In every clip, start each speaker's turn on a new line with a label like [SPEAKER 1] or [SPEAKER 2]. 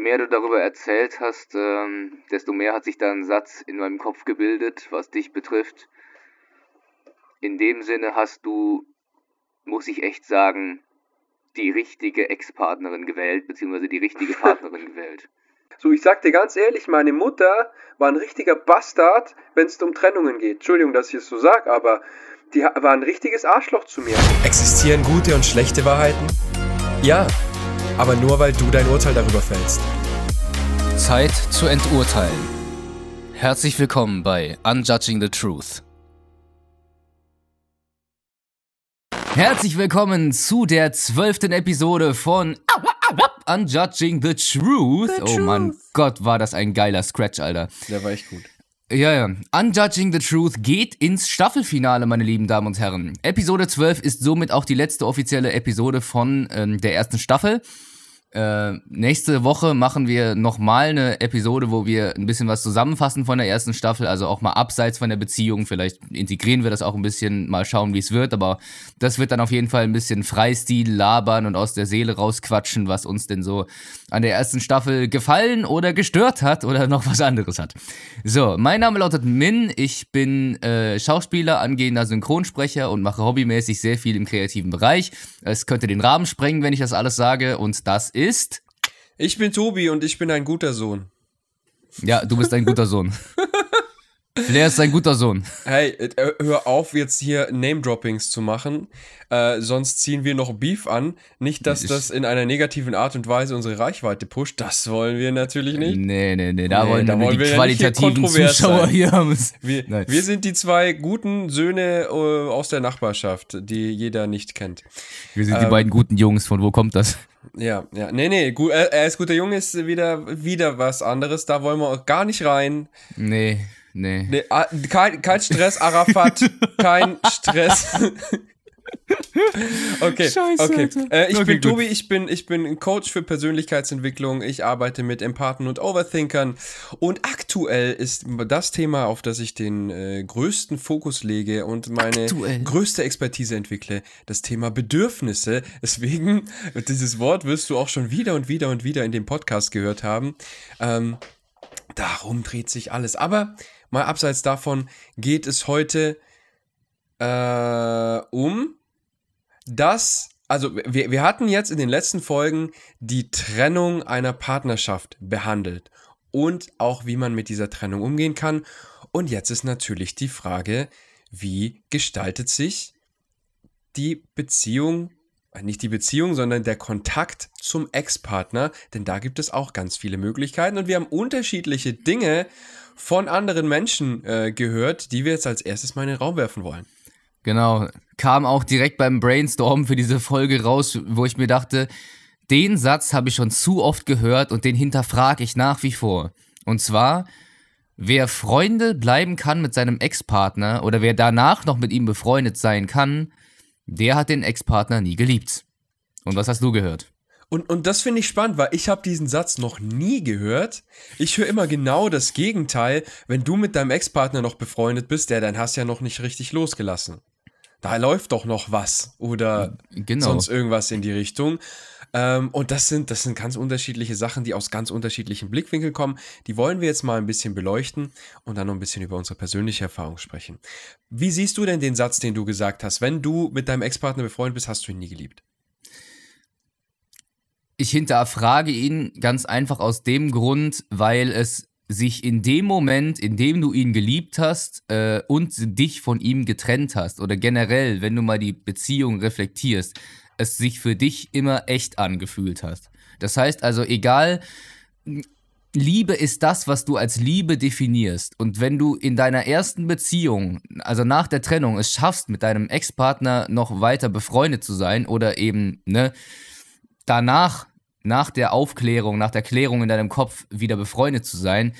[SPEAKER 1] je mehr du darüber erzählt hast, ähm, desto mehr hat sich da ein Satz in meinem Kopf gebildet, was dich betrifft. In dem Sinne hast du, muss ich echt sagen, die richtige Ex-Partnerin gewählt, beziehungsweise die richtige Partnerin gewählt.
[SPEAKER 2] So, ich sag dir ganz ehrlich, meine Mutter war ein richtiger Bastard, wenn es um Trennungen geht. Entschuldigung, dass ich es so sag, aber die war ein richtiges Arschloch zu mir.
[SPEAKER 3] Existieren gute und schlechte Wahrheiten? Ja, aber nur weil du dein Urteil darüber fällst.
[SPEAKER 4] Zeit zu enturteilen. Herzlich willkommen bei Unjudging the Truth. Herzlich willkommen zu der zwölften Episode von Unjudging the Truth.
[SPEAKER 3] The
[SPEAKER 4] oh
[SPEAKER 3] truth.
[SPEAKER 4] mein Gott, war das ein geiler Scratch, Alter.
[SPEAKER 3] Der war echt gut.
[SPEAKER 4] Ja, ja. Unjudging the Truth geht ins Staffelfinale, meine lieben Damen und Herren. Episode 12 ist somit auch die letzte offizielle Episode von ähm, der ersten Staffel. Äh, nächste Woche machen wir nochmal eine Episode, wo wir ein bisschen was zusammenfassen von der ersten Staffel, also auch mal abseits von der Beziehung. Vielleicht integrieren wir das auch ein bisschen, mal schauen, wie es wird, aber das wird dann auf jeden Fall ein bisschen Freistil labern und aus der Seele rausquatschen, was uns denn so an der ersten Staffel gefallen oder gestört hat oder noch was anderes hat. So, mein Name lautet Min, ich bin äh, Schauspieler, angehender Synchronsprecher und mache hobbymäßig sehr viel im kreativen Bereich. Es könnte den Rahmen sprengen, wenn ich das alles sage und das ist...
[SPEAKER 3] Ich bin Tobi und ich bin ein guter Sohn.
[SPEAKER 4] Ja, du bist ein guter Sohn. Flair ist ein guter Sohn.
[SPEAKER 3] Hey, äh, hör auf, jetzt hier Name-Droppings zu machen. Äh, sonst ziehen wir noch Beef an. Nicht, dass
[SPEAKER 4] Ich-
[SPEAKER 3] das in einer negativen Art und Weise unsere Reichweite pusht. Das wollen wir natürlich nicht.
[SPEAKER 4] Nee, nee, nee, da
[SPEAKER 3] Nee,
[SPEAKER 4] wollen
[SPEAKER 3] da
[SPEAKER 4] wir
[SPEAKER 3] wollen
[SPEAKER 4] die
[SPEAKER 3] wir ja
[SPEAKER 4] qualitativen
[SPEAKER 3] kontrovers
[SPEAKER 4] Zuschauer
[SPEAKER 3] sein.
[SPEAKER 4] hier haben.
[SPEAKER 3] Wir, wir sind die zwei guten Söhne äh, aus der Nachbarschaft, die jeder nicht kennt.
[SPEAKER 4] Wir sind die
[SPEAKER 3] Ähm,
[SPEAKER 4] beiden guten Jungs, von wo kommt das?
[SPEAKER 3] Ja, ja. Nee, nee, gu äh, er ist guter Junge, ist wieder, wieder was anderes. Da wollen wir auch gar nicht rein.
[SPEAKER 4] Nee, nee.
[SPEAKER 3] Nee, ah, kein, kein Stress, Arafat. kein Stress. okay,
[SPEAKER 4] Scheiße,
[SPEAKER 3] okay. Äh, ich
[SPEAKER 4] Okay,
[SPEAKER 3] bin
[SPEAKER 4] gut.
[SPEAKER 3] Tobi, ich bin, ich bin Coach für Persönlichkeitsentwicklung. Ich arbeite mit Empathen und Overthinkern. Und aktuell ist das Thema, auf das ich den äh, größten Fokus lege und meine
[SPEAKER 4] Aktuell?
[SPEAKER 3] größte Expertise entwickle, das Thema Bedürfnisse. Deswegen, dieses Wort wirst du auch schon wieder und wieder und wieder in dem Podcast gehört haben. Ähm, darum dreht sich alles. Aber mal abseits davon geht es heute äh, um das, also wir, wir hatten jetzt in den letzten Folgen die Trennung einer Partnerschaft behandelt und auch wie man mit dieser Trennung umgehen kann. Und jetzt ist natürlich die Frage, wie gestaltet sich die Beziehung, äh, nicht die Beziehung, sondern der Kontakt zum Ex-Partner, denn da gibt es auch ganz viele Möglichkeiten und wir haben unterschiedliche Dinge von anderen Menschen äh, gehört, die wir jetzt als erstes mal in den Raum werfen wollen.
[SPEAKER 4] Genau. Kam auch direkt beim Brainstorm für diese Folge raus, wo ich mir dachte, den Satz habe ich schon zu oft gehört und den hinterfrage ich nach wie vor. Und zwar, wer Freunde bleiben kann mit seinem Ex-Partner oder wer danach noch mit ihm befreundet sein kann, der hat den Ex-Partner nie geliebt. Und was hast du gehört?
[SPEAKER 3] Und, und das finde ich spannend, weil ich habe diesen Satz noch nie gehört. Ich höre immer genau das Gegenteil. Wenn du mit deinem Ex-Partner noch befreundet bist, der dann hast ja noch nicht richtig losgelassen. Da läuft doch noch was oder
[SPEAKER 4] Genau.
[SPEAKER 3] sonst irgendwas in die Richtung. Ähm, und das sind, das sind ganz unterschiedliche Sachen, die aus ganz unterschiedlichen Blickwinkeln kommen. Die wollen wir jetzt mal ein bisschen beleuchten und dann noch ein bisschen über unsere persönliche Erfahrung sprechen. Wie siehst du denn den Satz, den du gesagt hast? Wenn du mit deinem Ex-Partner befreundet bist, hast du ihn nie geliebt.
[SPEAKER 4] Ich hinterfrage ihn ganz einfach aus dem Grund, weil es sich in dem Moment, in dem du ihn geliebt hast äh, und dich von ihm getrennt hast oder generell, wenn du mal die Beziehung reflektierst, es sich für dich immer echt angefühlt hast. Das heißt also, egal, Liebe ist das, was du als Liebe definierst. Und wenn du in deiner ersten Beziehung, also nach der Trennung, es schaffst, mit deinem Ex-Partner noch weiter befreundet zu sein oder eben, ne, danach, nach der Aufklärung, nach der Klärung in deinem Kopf wieder befreundet zu sein,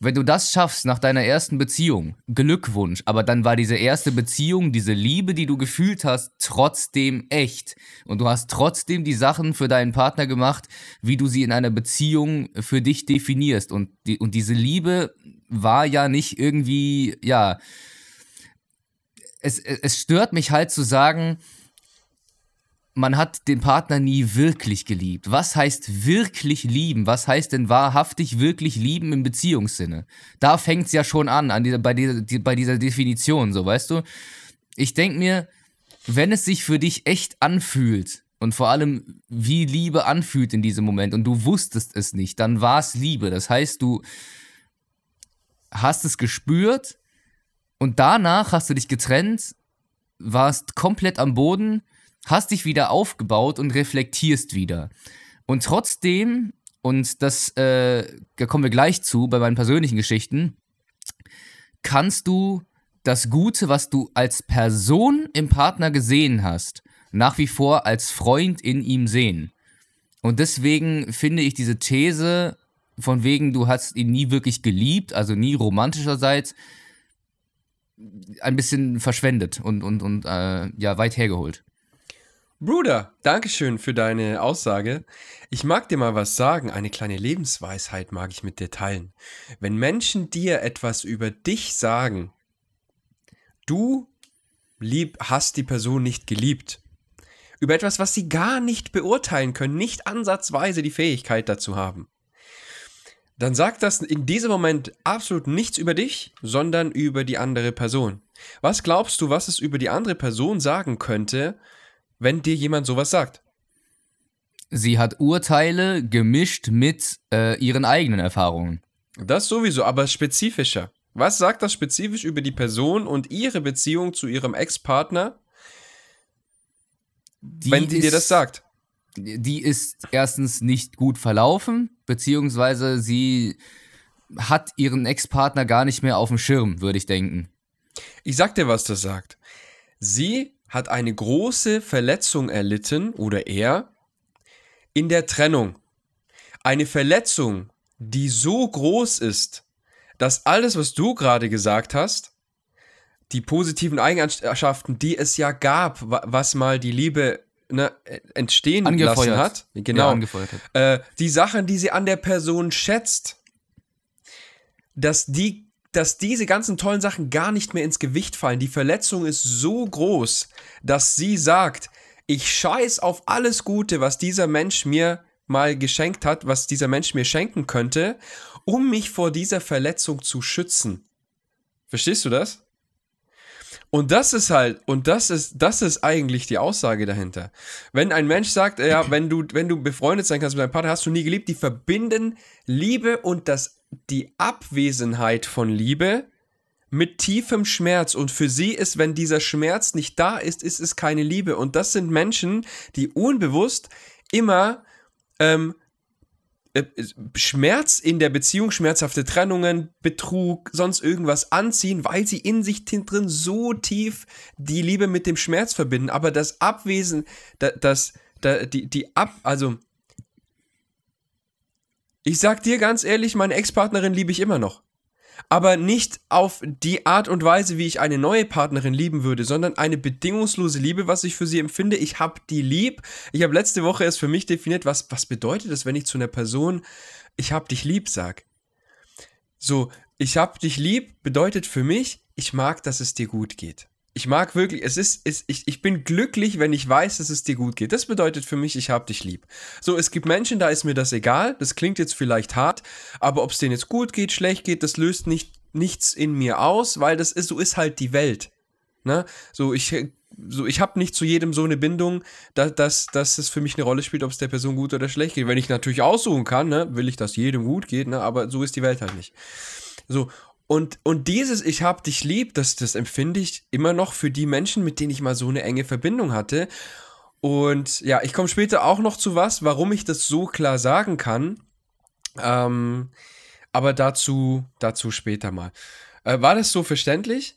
[SPEAKER 4] wenn du das schaffst nach deiner ersten Beziehung, Glückwunsch, aber dann war diese erste Beziehung, diese Liebe, die du gefühlt hast, trotzdem echt. Und du hast trotzdem die Sachen für deinen Partner gemacht, wie du sie in einer Beziehung für dich definierst. Und, die, und diese Liebe war ja nicht irgendwie, ja, es, es stört mich halt zu sagen, man hat den Partner nie wirklich geliebt. Was heißt wirklich lieben? Was heißt denn wahrhaftig wirklich lieben im Beziehungssinne? Da fängt es ja schon an, an dieser, bei, dieser, die, bei dieser Definition, so weißt du. Ich denke mir, wenn es sich für dich echt anfühlt und vor allem wie Liebe anfühlt in diesem Moment und du wusstest es nicht, dann war es Liebe. Das heißt, du hast es gespürt und danach hast du dich getrennt, warst komplett am Boden hast dich wieder aufgebaut und reflektierst wieder. Und trotzdem, und das, äh, da kommen wir gleich zu bei meinen persönlichen Geschichten, kannst du das Gute, was du als Person im Partner gesehen hast, nach wie vor als Freund in ihm sehen. Und deswegen finde ich diese These, von wegen, du hast ihn nie wirklich geliebt, also nie romantischerseits, ein bisschen verschwendet und, und, und äh, ja, weit hergeholt.
[SPEAKER 3] Bruder, Dankeschön für deine Aussage. Ich mag dir mal was sagen, eine kleine Lebensweisheit mag ich mit dir teilen. Wenn Menschen dir etwas über dich sagen, du lieb, hast die Person nicht geliebt, über etwas, was sie gar nicht beurteilen können, nicht ansatzweise die Fähigkeit dazu haben, dann sagt das in diesem Moment absolut nichts über dich, sondern über die andere Person. Was glaubst du, was es über die andere Person sagen könnte, wenn dir jemand sowas sagt?
[SPEAKER 4] Sie hat Urteile gemischt mit äh, ihren eigenen Erfahrungen.
[SPEAKER 3] Das sowieso, aber spezifischer. Was sagt das spezifisch über die Person und ihre Beziehung zu ihrem Ex-Partner, wenn sie dir das sagt?
[SPEAKER 4] Die ist erstens nicht gut verlaufen, beziehungsweise sie hat ihren Ex-Partner gar nicht mehr auf dem Schirm, würde ich denken.
[SPEAKER 3] Ich sag dir, was das sagt. Sie hat eine große Verletzung erlitten oder er in der Trennung. Eine Verletzung, die so groß ist, dass alles, was du gerade gesagt hast, die positiven Eigenschaften, die es ja gab, was mal die Liebe ne, entstehen angefeuert. lassen hat, genau, ja, hat. Äh, die Sachen, die sie an der Person schätzt, dass die dass diese ganzen tollen Sachen gar nicht mehr ins Gewicht fallen. Die Verletzung ist so groß, dass sie sagt, ich scheiß auf alles Gute, was dieser Mensch mir mal geschenkt hat, was dieser Mensch mir schenken könnte, um mich vor dieser Verletzung zu schützen. Verstehst du das? Und das ist halt, und das ist, das ist eigentlich die Aussage dahinter. Wenn ein Mensch sagt, ja, wenn du, wenn du befreundet sein kannst mit deinem Partner, hast du nie geliebt, die verbinden Liebe und das die Abwesenheit von Liebe mit tiefem Schmerz. Und für sie ist, wenn dieser Schmerz nicht da ist, ist es keine Liebe. Und das sind Menschen, die unbewusst immer ähm, äh, Schmerz in der Beziehung, schmerzhafte Trennungen, Betrug, sonst irgendwas anziehen, weil sie in sich drin so tief die Liebe mit dem Schmerz verbinden. Aber das Abwesen, das, das die, die Ab, also ich sag dir ganz ehrlich, meine Ex-Partnerin liebe ich immer noch. Aber nicht auf die Art und Weise, wie ich eine neue Partnerin lieben würde, sondern eine bedingungslose Liebe, was ich für sie empfinde. Ich habe die lieb. Ich habe letzte Woche erst für mich definiert, was, was bedeutet es, wenn ich zu einer Person, ich habe dich lieb sag. So, ich habe dich lieb bedeutet für mich, ich mag, dass es dir gut geht. Ich mag wirklich, es ist, es, ich, ich bin glücklich, wenn ich weiß, dass es dir gut geht. Das bedeutet für mich, ich hab dich lieb. So, es gibt Menschen, da ist mir das egal. Das klingt jetzt vielleicht hart, aber ob es denen jetzt gut geht, schlecht geht, das löst nicht, nichts in mir aus, weil das ist, so ist halt die Welt. Ne? So, ich, so, ich habe nicht zu jedem so eine Bindung, dass, dass, dass es für mich eine Rolle spielt, ob es der Person gut oder schlecht geht. Wenn ich natürlich aussuchen kann, ne, will ich, dass jedem gut geht, ne, aber so ist die Welt halt nicht. So, und, und dieses Ich hab dich lieb, das, das empfinde ich immer noch für die Menschen, mit denen ich mal so eine enge Verbindung hatte. Und ja, ich komme später auch noch zu was, warum ich das so klar sagen kann. Ähm, aber dazu, dazu später mal. Äh, war das so verständlich?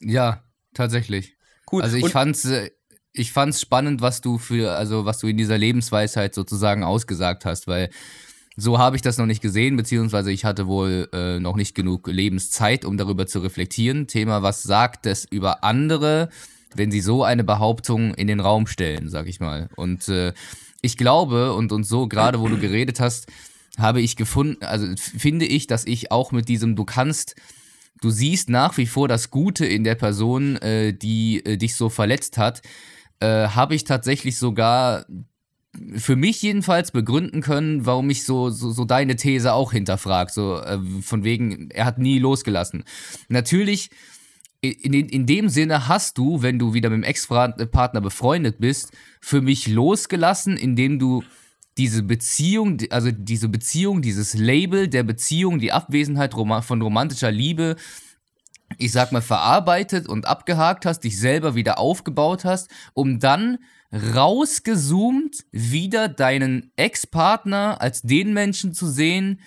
[SPEAKER 4] Ja, tatsächlich. Gut. Also ich und fand's, äh, ich fand's spannend, was du für, also was du in dieser Lebensweisheit sozusagen ausgesagt hast, weil so habe ich das noch nicht gesehen, beziehungsweise ich hatte wohl äh, noch nicht genug Lebenszeit, um darüber zu reflektieren. Thema, was sagt es über andere, wenn sie so eine Behauptung in den Raum stellen, sag ich mal. Und äh, ich glaube, und, und so, gerade wo du geredet hast, habe ich gefunden, also finde ich, dass ich auch mit diesem, du kannst, du siehst nach wie vor das Gute in der Person, äh, die äh, dich so verletzt hat, äh, habe ich tatsächlich sogar für mich jedenfalls begründen können, warum ich so, so, so deine These auch hinterfrag. So äh, von wegen, er hat nie losgelassen. Natürlich, in, in, in dem Sinne hast du, wenn du wieder mit dem Ex-Partner befreundet bist, für mich losgelassen, indem du diese Beziehung, also diese Beziehung, dieses Label der Beziehung, die Abwesenheit von romantischer Liebe, ich sag mal, verarbeitet und abgehakt hast, dich selber wieder aufgebaut hast, um dann rausgezoomt wieder deinen Ex-Partner als den Menschen zu sehen,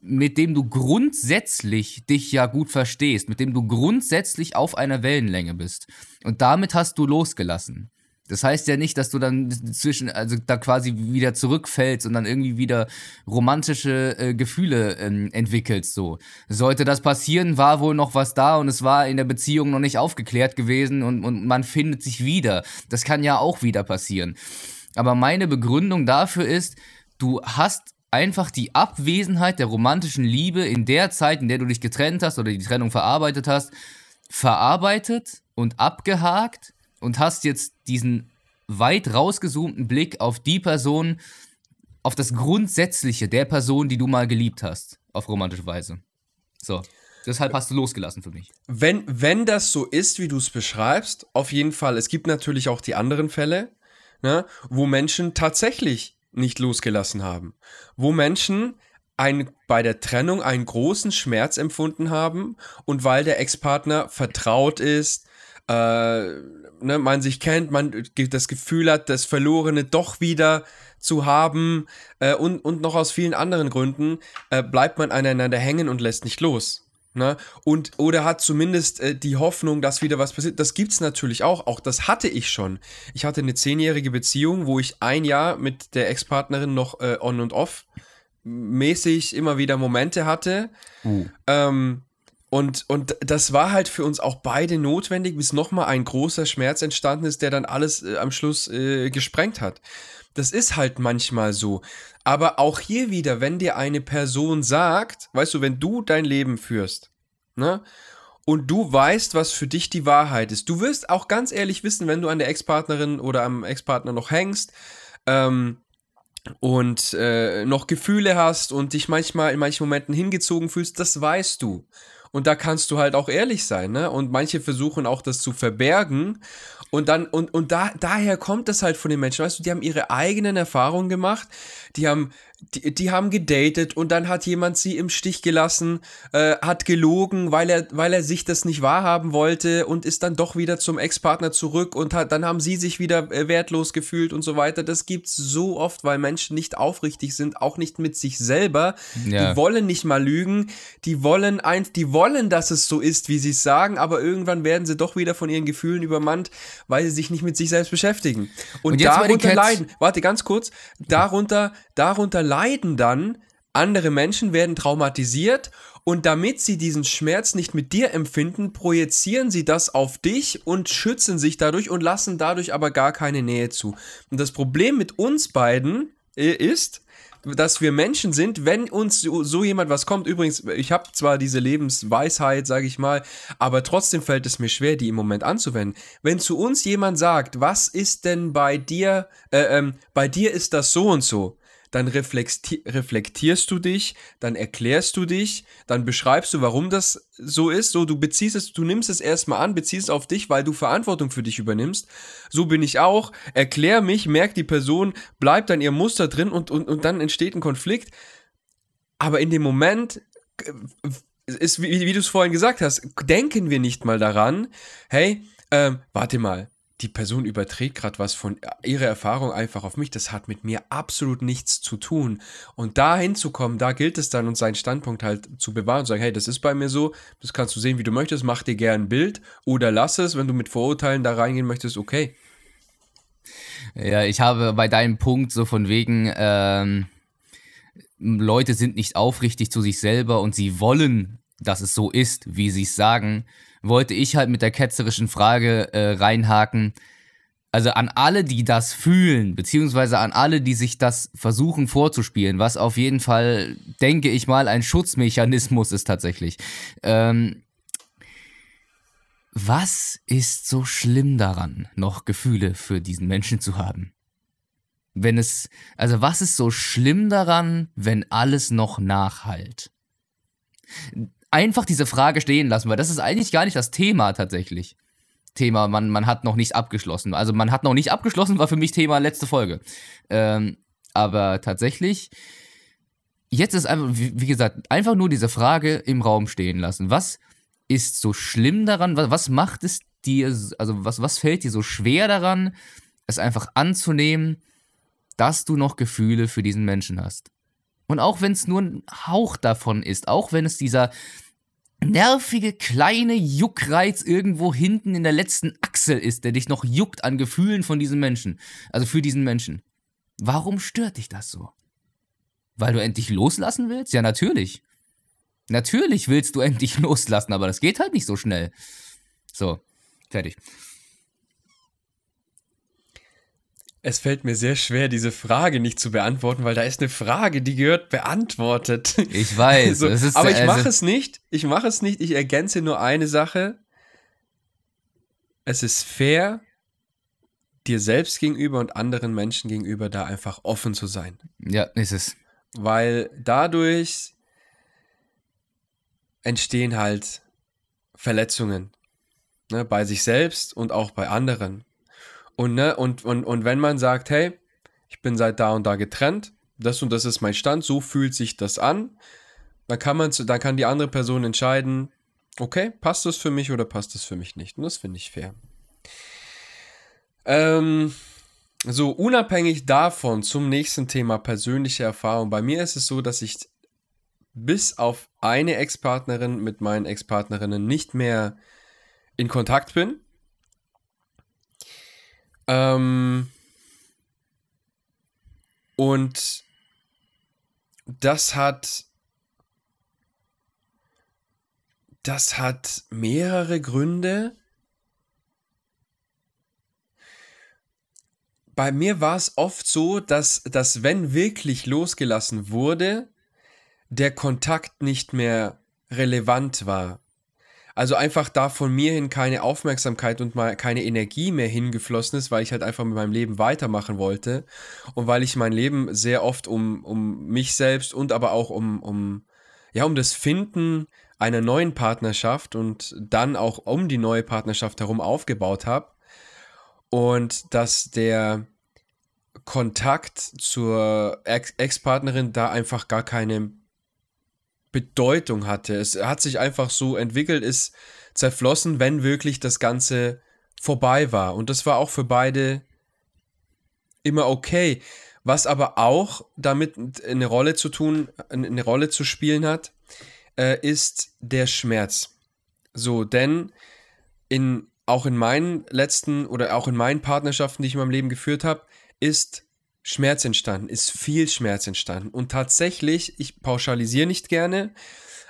[SPEAKER 4] mit dem du grundsätzlich dich ja gut verstehst, mit dem du grundsätzlich auf einer Wellenlänge bist. Und damit hast du losgelassen. Das heißt ja nicht, dass du dann zwischen, also da quasi wieder zurückfällst und dann irgendwie wieder romantische äh, Gefühle ähm, entwickelst. So. Sollte das passieren, war wohl noch was da und es war in der Beziehung noch nicht aufgeklärt gewesen und, und man findet sich wieder. Das kann ja auch wieder passieren. Aber meine Begründung dafür ist, du hast einfach die Abwesenheit der romantischen Liebe in der Zeit, in der du dich getrennt hast oder die Trennung verarbeitet hast, verarbeitet und abgehakt und hast jetzt diesen weit rausgezoomten Blick auf die Person, auf das Grundsätzliche der Person, die du mal geliebt hast, auf romantische Weise. So. Deshalb hast du losgelassen für mich.
[SPEAKER 3] Wenn, wenn das so ist, wie du es beschreibst, auf jeden Fall. Es gibt natürlich auch die anderen Fälle, ne, wo Menschen tatsächlich nicht losgelassen haben. Wo Menschen ein, bei der Trennung einen großen Schmerz empfunden haben und weil der Ex-Partner vertraut ist, äh, ne, man sich kennt, man das Gefühl hat, das Verlorene doch wieder zu haben äh, und, und noch aus vielen anderen Gründen äh, bleibt man aneinander hängen und lässt nicht los. Ne? Und oder hat zumindest äh, die Hoffnung, dass wieder was passiert. Das gibt's natürlich auch. Auch das hatte ich schon. Ich hatte eine zehnjährige Beziehung, wo ich ein Jahr mit der Ex-Partnerin noch äh, on und off mäßig immer wieder Momente hatte. Uh. Ähm, und, und das war halt für uns auch beide notwendig, bis nochmal ein großer Schmerz entstanden ist, der dann alles äh, am Schluss äh, gesprengt hat. Das ist halt manchmal so. Aber auch hier wieder, wenn dir eine Person sagt, weißt du, wenn du dein Leben führst, ne? Und du weißt, was für dich die Wahrheit ist. Du wirst auch ganz ehrlich wissen, wenn du an der Ex-Partnerin oder am Ex-Partner noch hängst, ähm, und äh, noch Gefühle hast und dich manchmal in manchen Momenten hingezogen fühlst, das weißt du. Und da kannst du halt auch ehrlich sein, ne? Und manche versuchen auch das zu verbergen. Und dann, und, und da, daher kommt das halt von den Menschen. Weißt du, die haben ihre eigenen Erfahrungen gemacht, die haben die, die haben gedatet und dann hat jemand sie im Stich gelassen, äh, hat gelogen, weil er, weil er sich das nicht wahrhaben wollte und ist dann doch wieder zum Ex-Partner zurück und hat, dann haben sie sich wieder äh, wertlos gefühlt und so weiter. Das gibt's so oft, weil Menschen nicht aufrichtig sind, auch nicht mit sich selber. Ja. Die wollen nicht mal lügen, die wollen ein, die wollen, dass es so ist, wie sie es sagen, aber irgendwann werden sie doch wieder von ihren Gefühlen übermannt, weil sie sich nicht mit sich selbst beschäftigen. Und, und darunter leiden, warte ganz kurz, darunter, darunter leiden dann, andere Menschen werden traumatisiert und damit sie diesen Schmerz nicht mit dir empfinden, projizieren sie das auf dich und schützen sich dadurch und lassen dadurch aber gar keine Nähe zu. Und das Problem mit uns beiden äh, ist, dass wir Menschen sind, wenn uns so, so jemand was kommt. Übrigens, ich habe zwar diese Lebensweisheit, sage ich mal, aber trotzdem fällt es mir schwer, die im Moment anzuwenden. Wenn zu uns jemand sagt, was ist denn bei dir, äh, ähm, bei dir ist das so und so, dann reflektierst du dich, dann erklärst du dich, dann beschreibst du, warum das so ist. So, du beziehst es, du nimmst es erstmal an, beziehst es auf dich, weil du Verantwortung für dich übernimmst. So bin ich auch. Erklär mich, merkt die Person, bleibt dann ihr Muster drin und, und, und dann entsteht ein Konflikt. Aber in dem Moment äh, ist, wie, wie du es vorhin gesagt hast, denken wir nicht mal daran, hey, ähm, warte mal, die Person überträgt gerade was von ihrer Erfahrung einfach auf mich. Das hat mit mir absolut nichts zu tun. Und da hinzukommen, da gilt es dann, und seinen Standpunkt halt zu bewahren und sagen, hey, das ist bei mir so, das kannst du sehen, wie du möchtest, mach dir gern ein Bild oder lass es, wenn du mit Vorurteilen da reingehen möchtest, okay.
[SPEAKER 4] Ja, ich habe bei deinem Punkt so von wegen, ähm, Leute sind nicht aufrichtig zu sich selber und sie wollen, dass es so ist, wie sie es sagen wollte ich halt mit der ketzerischen Frage äh, reinhaken. Also an alle, die das fühlen, beziehungsweise an alle, die sich das versuchen vorzuspielen, was auf jeden Fall, denke ich mal, ein Schutzmechanismus ist tatsächlich. Ähm, Was ist so schlimm daran, noch Gefühle für diesen Menschen zu haben? Wenn es, also was ist so schlimm daran, wenn alles noch nachhalt? Einfach diese Frage stehen lassen, weil das ist eigentlich gar nicht das Thema tatsächlich. Thema, man, man hat noch nicht abgeschlossen. Also man hat noch nicht abgeschlossen, war für mich Thema letzte Folge. Ähm, aber tatsächlich, jetzt ist einfach, wie, gesagt, einfach nur diese Frage im Raum stehen lassen. Was ist so schlimm daran? Was, was macht es dir, also was, was fällt dir so schwer daran, es einfach anzunehmen, dass du noch Gefühle für diesen Menschen hast? Und auch wenn es nur ein Hauch davon ist, auch wenn es dieser nervige kleine Juckreiz irgendwo hinten in der letzten Achsel ist, der dich noch juckt an Gefühlen von diesem Menschen, also für diesen Menschen. Warum stört dich das so? Weil du endlich loslassen willst? Ja, natürlich. Natürlich willst du endlich loslassen, aber das geht halt nicht so schnell. So, fertig.
[SPEAKER 3] Es fällt mir sehr schwer, diese Frage nicht zu beantworten, weil da ist eine Frage, die gehört beantwortet.
[SPEAKER 4] Ich weiß.
[SPEAKER 3] Also,
[SPEAKER 4] ist,
[SPEAKER 3] aber ich
[SPEAKER 4] also,
[SPEAKER 3] mache es nicht. Ich mache es nicht. Ich ergänze nur eine Sache. Es ist fair, dir selbst gegenüber und anderen Menschen gegenüber da einfach offen zu sein.
[SPEAKER 4] Ja, ist es.
[SPEAKER 3] Weil dadurch entstehen halt Verletzungen. Ne, bei sich selbst und auch bei anderen. Und, ne, und, und, und wenn man sagt, hey, ich bin seit da und da getrennt, das und das ist mein Stand, so fühlt sich das an, dann kann man, dann kann die andere Person entscheiden, okay, passt das für mich oder passt das für mich nicht. Und das finde ich fair. Ähm, so, unabhängig davon zum nächsten Thema persönliche Erfahrung. Bei mir ist es so, dass ich bis auf eine Ex-Partnerin mit meinen Ex-Partnerinnen nicht mehr in Kontakt bin. Ähm, und das hat das hat mehrere Gründe. Bei mir war es oft so, dass, dass wenn wirklich losgelassen wurde, der Kontakt nicht mehr relevant war. Also einfach da von mir hin keine Aufmerksamkeit und mal keine Energie mehr hingeflossen ist, weil ich halt einfach mit meinem Leben weitermachen wollte. Und weil ich mein Leben sehr oft um, um mich selbst und aber auch um, um, ja, um das Finden einer neuen Partnerschaft und dann auch um die neue Partnerschaft herum aufgebaut habe. Und dass der Kontakt zur Ex-Partnerin da einfach gar keine Bedeutung hatte. Es hat sich einfach so entwickelt, ist zerflossen, wenn wirklich das Ganze vorbei war. Und das war auch für beide immer okay. Was aber auch damit eine Rolle zu tun, eine Rolle zu spielen hat, äh, ist der Schmerz. So, denn in, auch in meinen letzten oder auch in meinen Partnerschaften, die ich in meinem Leben geführt habe, ist Schmerz entstanden, ist viel Schmerz entstanden. Und tatsächlich, ich pauschalisiere nicht gerne,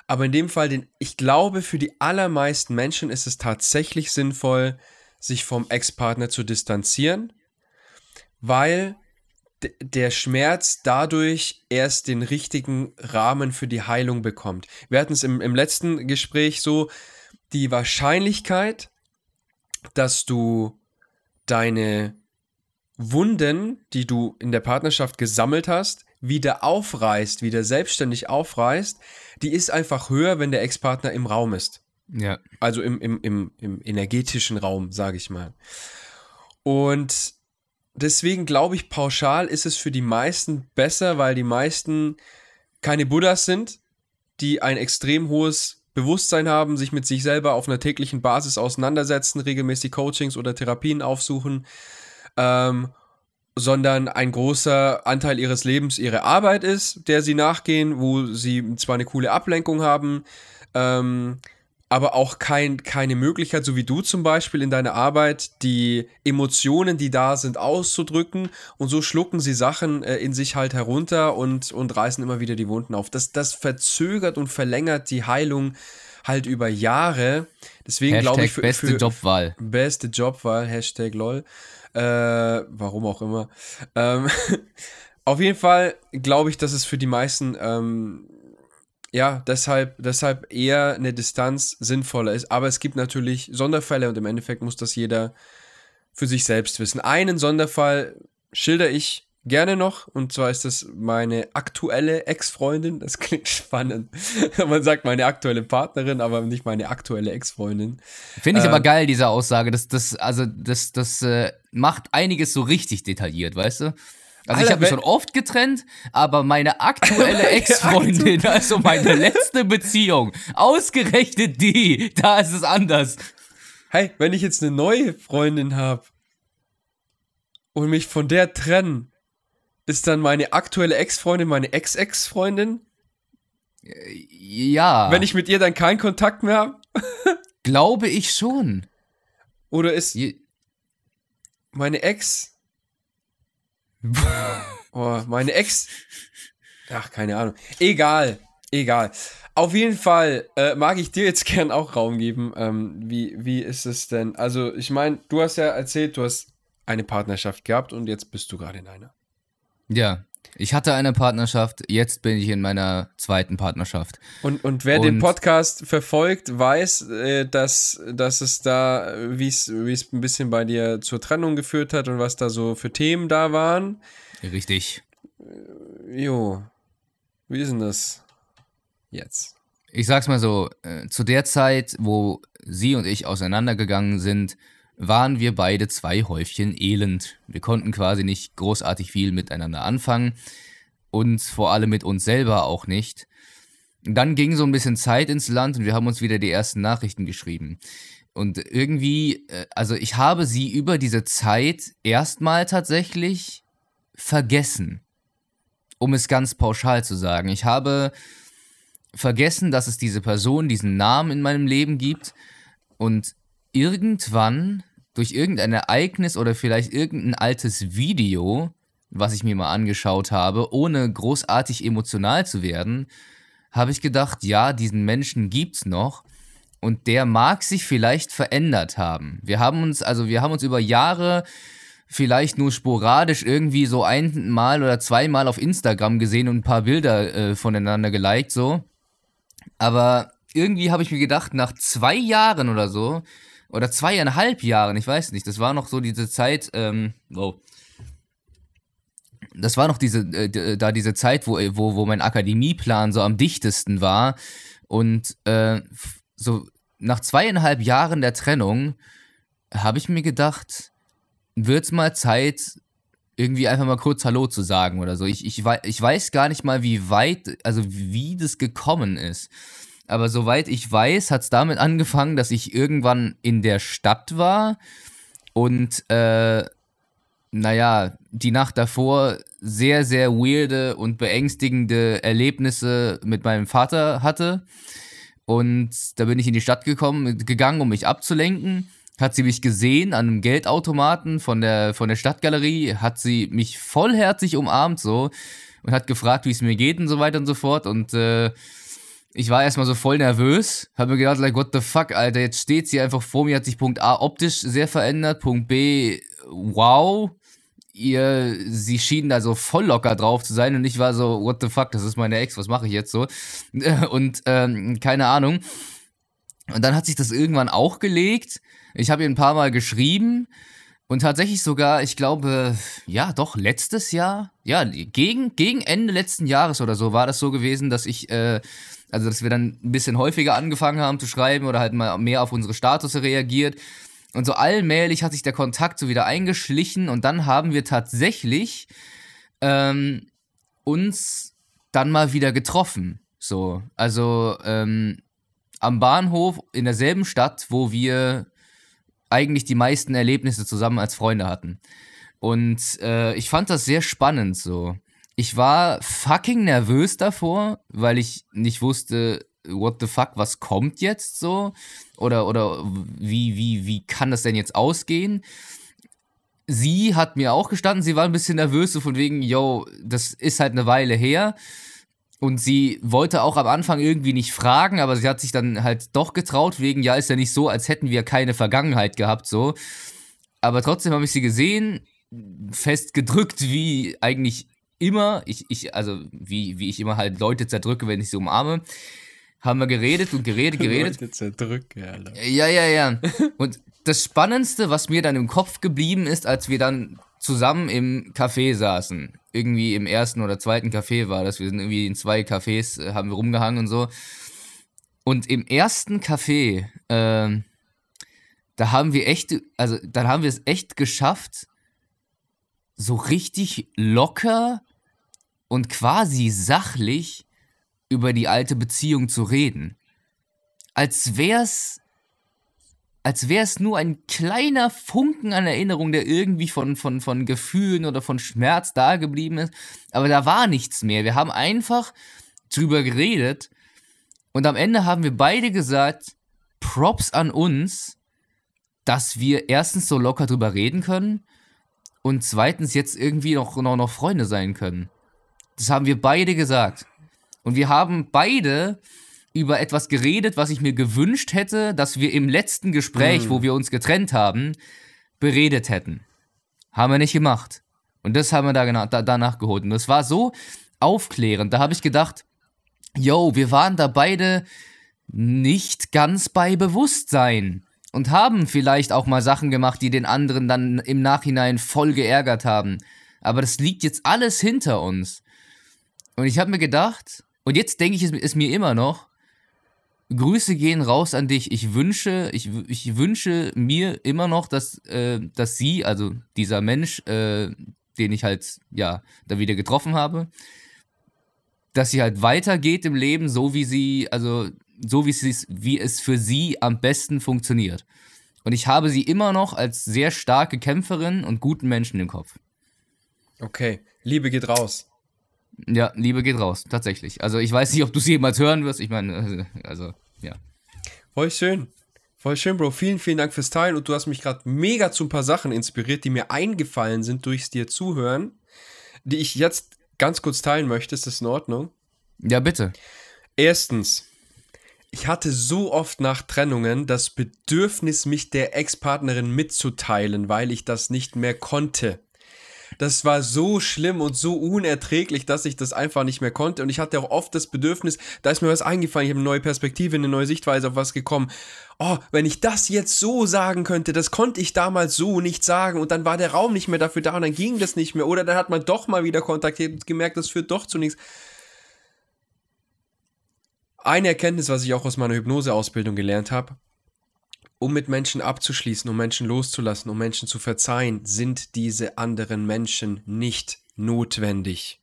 [SPEAKER 3] aber in dem Fall, den, ich glaube, für die allermeisten Menschen ist es tatsächlich sinnvoll, sich vom Ex-Partner zu distanzieren, weil der Schmerz dadurch erst den richtigen Rahmen für die Heilung bekommt. Wir hatten es im, im letzten Gespräch so, die Wahrscheinlichkeit, dass du deine Wunden, die du in der Partnerschaft gesammelt hast, wieder aufreißt, wieder selbstständig aufreißt, die ist einfach höher, wenn der Ex-Partner im Raum ist.
[SPEAKER 4] Ja.
[SPEAKER 3] Also im, im, im, im energetischen Raum, sage ich mal. Und deswegen glaube ich, pauschal ist es für die meisten besser, weil die meisten keine Buddhas sind, die ein extrem hohes Bewusstsein haben, sich mit sich selber auf einer täglichen Basis auseinandersetzen, regelmäßig Coachings oder Therapien aufsuchen ähm, sondern ein großer Anteil ihres Lebens ihre Arbeit ist, der sie nachgehen, wo sie zwar eine coole Ablenkung haben, ähm, aber auch kein, keine Möglichkeit, so wie du zum Beispiel in deiner Arbeit, die Emotionen, die da sind, auszudrücken und so schlucken sie Sachen äh, in sich halt herunter und, und reißen immer wieder die Wunden auf. Das, das verzögert und verlängert die Heilung halt über Jahre. Deswegen glaube ich
[SPEAKER 4] für, beste für, Jobwahl.
[SPEAKER 3] Beste Jobwahl, Hashtag lol. Äh, warum auch immer. Ähm, auf jeden Fall glaube ich, dass es für die meisten ähm, ja, deshalb, deshalb eher eine Distanz sinnvoller ist. Aber es gibt natürlich Sonderfälle und im Endeffekt muss das jeder für sich selbst wissen. Einen Sonderfall schilder ich gerne noch und zwar ist das meine aktuelle Ex-Freundin. Das klingt spannend. Man sagt meine aktuelle Partnerin, aber nicht meine aktuelle Ex-Freundin.
[SPEAKER 4] Finde ich
[SPEAKER 3] Ähm,
[SPEAKER 4] aber geil, diese Aussage. Das, das, also, das, das äh, macht einiges so richtig detailliert, weißt du? Also ich habe mich schon oft getrennt, aber meine aktuelle Ex-Freundin, also meine letzte Beziehung, ausgerechnet die, da ist es anders.
[SPEAKER 3] Hey, wenn ich jetzt eine neue Freundin habe und mich von der trennen, ist dann meine aktuelle Ex-Freundin meine Ex-Ex-Freundin?
[SPEAKER 4] Ja,
[SPEAKER 3] Wenn ich mit ihr dann keinen Kontakt mehr habe?
[SPEAKER 4] glaube ich schon.
[SPEAKER 3] Oder ist
[SPEAKER 4] Je-
[SPEAKER 3] meine Ex. Oh, meine Ex. Ach, keine Ahnung. Egal. Egal. Auf jeden Fall äh, mag ich dir jetzt gern auch Raum geben. Ähm, wie, wie ist es denn? Also, ich meine, du hast ja erzählt, du hast eine Partnerschaft gehabt und jetzt bist du gerade in einer.
[SPEAKER 4] Ja, ich hatte eine Partnerschaft, jetzt bin ich in meiner zweiten Partnerschaft.
[SPEAKER 3] Und, und wer den
[SPEAKER 4] Und-
[SPEAKER 3] Podcast verfolgt, weiß, äh, dass, dass es da, äh, wie es ein bisschen bei dir zur Trennung geführt hat und was da so für Themen da waren.
[SPEAKER 4] Richtig.
[SPEAKER 3] Jo, wie ist denn das jetzt?
[SPEAKER 4] Ich sag's mal so, äh, zu der Zeit, wo sie und ich auseinandergegangen sind, waren wir beide zwei Häufchen elend. Wir konnten quasi nicht großartig viel miteinander anfangen und vor allem mit uns selber auch nicht. Dann ging so ein bisschen Zeit ins Land und wir haben uns wieder die ersten Nachrichten geschrieben. Und irgendwie, äh, also ich habe sie über diese Zeit erstmal tatsächlich vergessen. Um es ganz pauschal zu sagen. Ich habe vergessen, dass es diese Person, diesen Namen in meinem Leben gibt. Und irgendwann, durch irgendein Ereignis oder vielleicht irgendein altes Video, was ich mir mal angeschaut habe, ohne großartig emotional zu werden, habe ich gedacht, ja, diesen Menschen gibt's noch und der mag sich vielleicht verändert haben. Wir haben uns, also wir haben uns über Jahre vielleicht nur sporadisch irgendwie so einmal oder zweimal auf Instagram gesehen und ein paar Bilder äh, voneinander geliked, so. Aber irgendwie habe ich mir gedacht, nach zwei Jahren oder so, oder zweieinhalb Jahren, ich weiß nicht, das war noch so diese Zeit, ähm, oh. Das war noch diese, äh, d- da diese Zeit, wo, wo, wo mein Akademieplan so am dichtesten war. Und äh, so nach zweieinhalb Jahren der Trennung habe ich mir gedacht, wird's mal Zeit, irgendwie einfach mal kurz Hallo zu sagen oder so. Ich, ich, ich weiß gar nicht mal, wie weit, also wie das gekommen ist. Aber soweit ich weiß, hat es damit angefangen, dass ich irgendwann in der Stadt war und, äh, naja, die Nacht davor sehr, sehr weirde und beängstigende Erlebnisse mit meinem Vater hatte. Und da bin ich in die Stadt gekommen, gegangen, um mich abzulenken. Hat sie mich gesehen an einem Geldautomaten von der, von der Stadtgalerie, hat sie mich vollherzig umarmt so und hat gefragt, wie es mir geht und so weiter und so fort. Und äh, ich war erstmal so voll nervös, habe mir gedacht, like, what the fuck, Alter, jetzt steht sie einfach vor mir, hat sich Punkt A optisch sehr verändert, Punkt B, wow, ihr, sie schien da so voll locker drauf zu sein und ich war so, what the fuck, das ist meine Ex, was mache ich jetzt so? Und ähm, keine Ahnung. Und dann hat sich das irgendwann auch gelegt. Ich habe ihr ein paar Mal geschrieben und tatsächlich sogar, ich glaube, ja, doch, letztes Jahr, ja, gegen, gegen Ende letzten Jahres oder so war das so gewesen, dass ich, äh, also dass wir dann ein bisschen häufiger angefangen haben zu schreiben oder halt mal mehr auf unsere Status reagiert. Und so allmählich hat sich der Kontakt so wieder eingeschlichen und dann haben wir tatsächlich ähm, uns dann mal wieder getroffen. So, also ähm, am Bahnhof in derselben Stadt, wo wir eigentlich die meisten Erlebnisse zusammen als Freunde hatten. Und äh, ich fand das sehr spannend so. Ich war fucking nervös davor, weil ich nicht wusste, what the fuck, was kommt jetzt so? Oder, oder wie, wie, wie kann das denn jetzt ausgehen? Sie hat mir auch gestanden, sie war ein bisschen nervös, so von wegen, yo, das ist halt eine Weile her. Und sie wollte auch am Anfang irgendwie nicht fragen, aber sie hat sich dann halt doch getraut, wegen, ja, ist ja nicht so, als hätten wir keine Vergangenheit gehabt, so. Aber trotzdem habe ich sie gesehen, fest gedrückt, wie eigentlich immer, ich, ich, also wie, wie ich immer halt Leute zerdrücke, wenn ich sie umarme, haben wir geredet und geredet, geredet.
[SPEAKER 3] Leute zerdrücke, Alter.
[SPEAKER 4] Ja, ja, ja. Und das Spannendste, was mir dann im Kopf geblieben ist, als wir dann zusammen im Café saßen, irgendwie im ersten oder zweiten Café war das, wir sind irgendwie in zwei Cafés, äh, haben wir rumgehangen und so. Und im ersten Café, ähm, da haben wir echt, also dann haben wir es echt geschafft, so richtig locker und quasi sachlich über die alte Beziehung zu reden. Als wär's, als wär's nur ein kleiner Funken an Erinnerung, der irgendwie von, von, von Gefühlen oder von Schmerz da geblieben ist. Aber da war nichts mehr. Wir haben einfach drüber geredet und am Ende haben wir beide gesagt, Props an uns, dass wir erstens so locker drüber reden können und zweitens jetzt irgendwie noch, noch, noch Freunde sein können. Das haben wir beide gesagt. Und wir haben beide über etwas geredet, was ich mir gewünscht hätte, dass wir im letzten Gespräch,
[SPEAKER 3] Mhm.
[SPEAKER 4] wo wir uns getrennt haben, beredet hätten. Haben wir nicht gemacht. Und das haben wir da, gena- da danach geholt. Und das war so aufklärend. Da habe ich gedacht, yo, wir waren da beide nicht ganz bei Bewusstsein und haben vielleicht auch mal Sachen gemacht, die den anderen dann im Nachhinein voll geärgert haben. Aber das liegt jetzt alles hinter uns. Und ich habe mir gedacht, und jetzt denke ich es mir immer noch, Grüße gehen raus an dich. Ich wünsche, ich, ich wünsche mir immer noch, dass, äh, dass sie, also dieser Mensch, äh, den ich halt, ja, da wieder getroffen habe, dass sie halt weitergeht im Leben, so wie sie, also so wie es, wie es für sie am besten funktioniert. Und ich habe sie immer noch als sehr starke Kämpferin und guten Menschen im Kopf.
[SPEAKER 3] Okay, Liebe geht raus.
[SPEAKER 4] Ja, Liebe geht raus, tatsächlich. Also ich weiß nicht, ob du sie jemals hören wirst. Ich meine, also, ja.
[SPEAKER 3] Voll schön. Voll schön, Bro. Vielen, vielen Dank fürs Teilen und du hast mich gerade mega zu ein paar Sachen inspiriert, die mir eingefallen sind durchs dir zuhören, die ich jetzt ganz kurz teilen möchte. Ist das in Ordnung?
[SPEAKER 4] Ja, bitte.
[SPEAKER 3] Erstens, ich hatte so oft nach Trennungen das Bedürfnis, mich der Ex-Partnerin mitzuteilen, weil ich das nicht mehr konnte. Das war so schlimm und so unerträglich, dass ich das einfach nicht mehr konnte. Und ich hatte auch oft das Bedürfnis, da ist mir was eingefallen, ich habe eine neue Perspektive, eine neue Sichtweise auf was gekommen. Oh, wenn ich das jetzt so sagen könnte, das konnte ich damals so nicht sagen und dann war der Raum nicht mehr dafür da und dann ging das nicht mehr. Oder dann hat man doch mal wieder kontaktiert und gemerkt, das führt doch zu nichts. Eine Erkenntnis, was ich auch aus meiner Hypnoseausbildung gelernt habe, um mit Menschen abzuschließen, um Menschen loszulassen, um Menschen zu verzeihen, sind diese anderen Menschen nicht notwendig.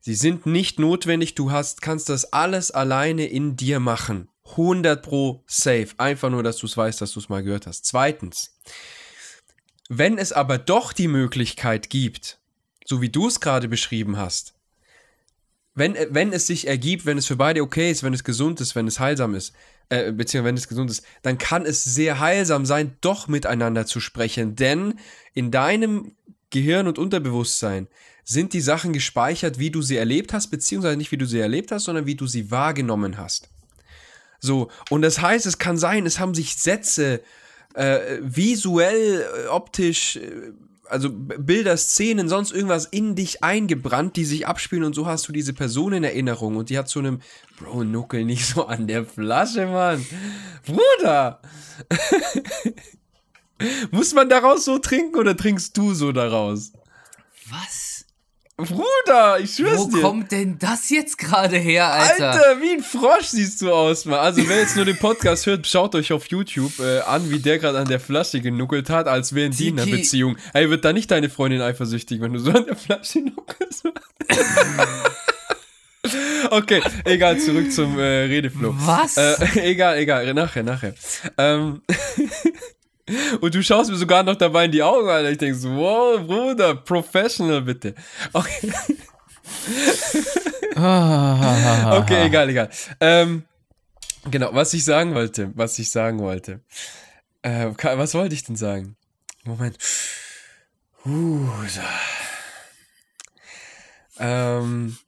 [SPEAKER 3] Sie sind nicht notwendig, du hast, kannst das alles alleine in dir machen. 100 pro safe. Einfach nur, dass du es weißt, dass du es mal gehört hast. Zweitens, wenn es aber doch die Möglichkeit gibt, so wie du es gerade beschrieben hast, wenn, wenn es sich ergibt, wenn es für beide okay ist, wenn es gesund ist, wenn es heilsam ist, äh, beziehungsweise wenn es gesund ist, dann kann es sehr heilsam sein, doch miteinander zu sprechen. Denn in deinem Gehirn und Unterbewusstsein sind die Sachen gespeichert, wie du sie erlebt hast, beziehungsweise nicht wie du sie erlebt hast, sondern wie du sie wahrgenommen hast. So, und das heißt, es kann sein, es haben sich Sätze äh, visuell, äh, optisch, äh, also Bilder, Szenen, sonst irgendwas in dich eingebrannt, die sich abspielen und so hast du diese Person in Erinnerung und die hat so einem, Bro, nuckel nicht so an der Flasche, Mann. Bruder! Muss man daraus so trinken oder trinkst du so daraus?
[SPEAKER 4] Was?
[SPEAKER 3] Bruder, ich schwör's
[SPEAKER 4] Wo
[SPEAKER 3] dir.
[SPEAKER 4] kommt denn das jetzt gerade her, Alter?
[SPEAKER 3] Alter, wie ein Frosch siehst du aus, Mann. Also, wer jetzt nur den Podcast hört, schaut euch auf YouTube äh, an, wie der gerade an der Flasche genuckelt hat, als wären die in einer. Beziehung. Ey, wird da nicht deine Freundin eifersüchtig, wenn du so an der Flasche nuckelst? okay, egal, zurück zum äh, Redeflow.
[SPEAKER 4] Was?
[SPEAKER 3] Äh, egal, egal, nachher, nachher. Ähm, und du schaust mir sogar noch dabei in die Augen, Alter. Ich denk so, wow, Bruder, professional bitte. Okay.
[SPEAKER 4] Ah.
[SPEAKER 3] Okay, egal, egal. Ähm, genau, was ich sagen wollte, was ich sagen wollte. Äh, was wollte ich denn sagen? Moment. Uh, so. ähm,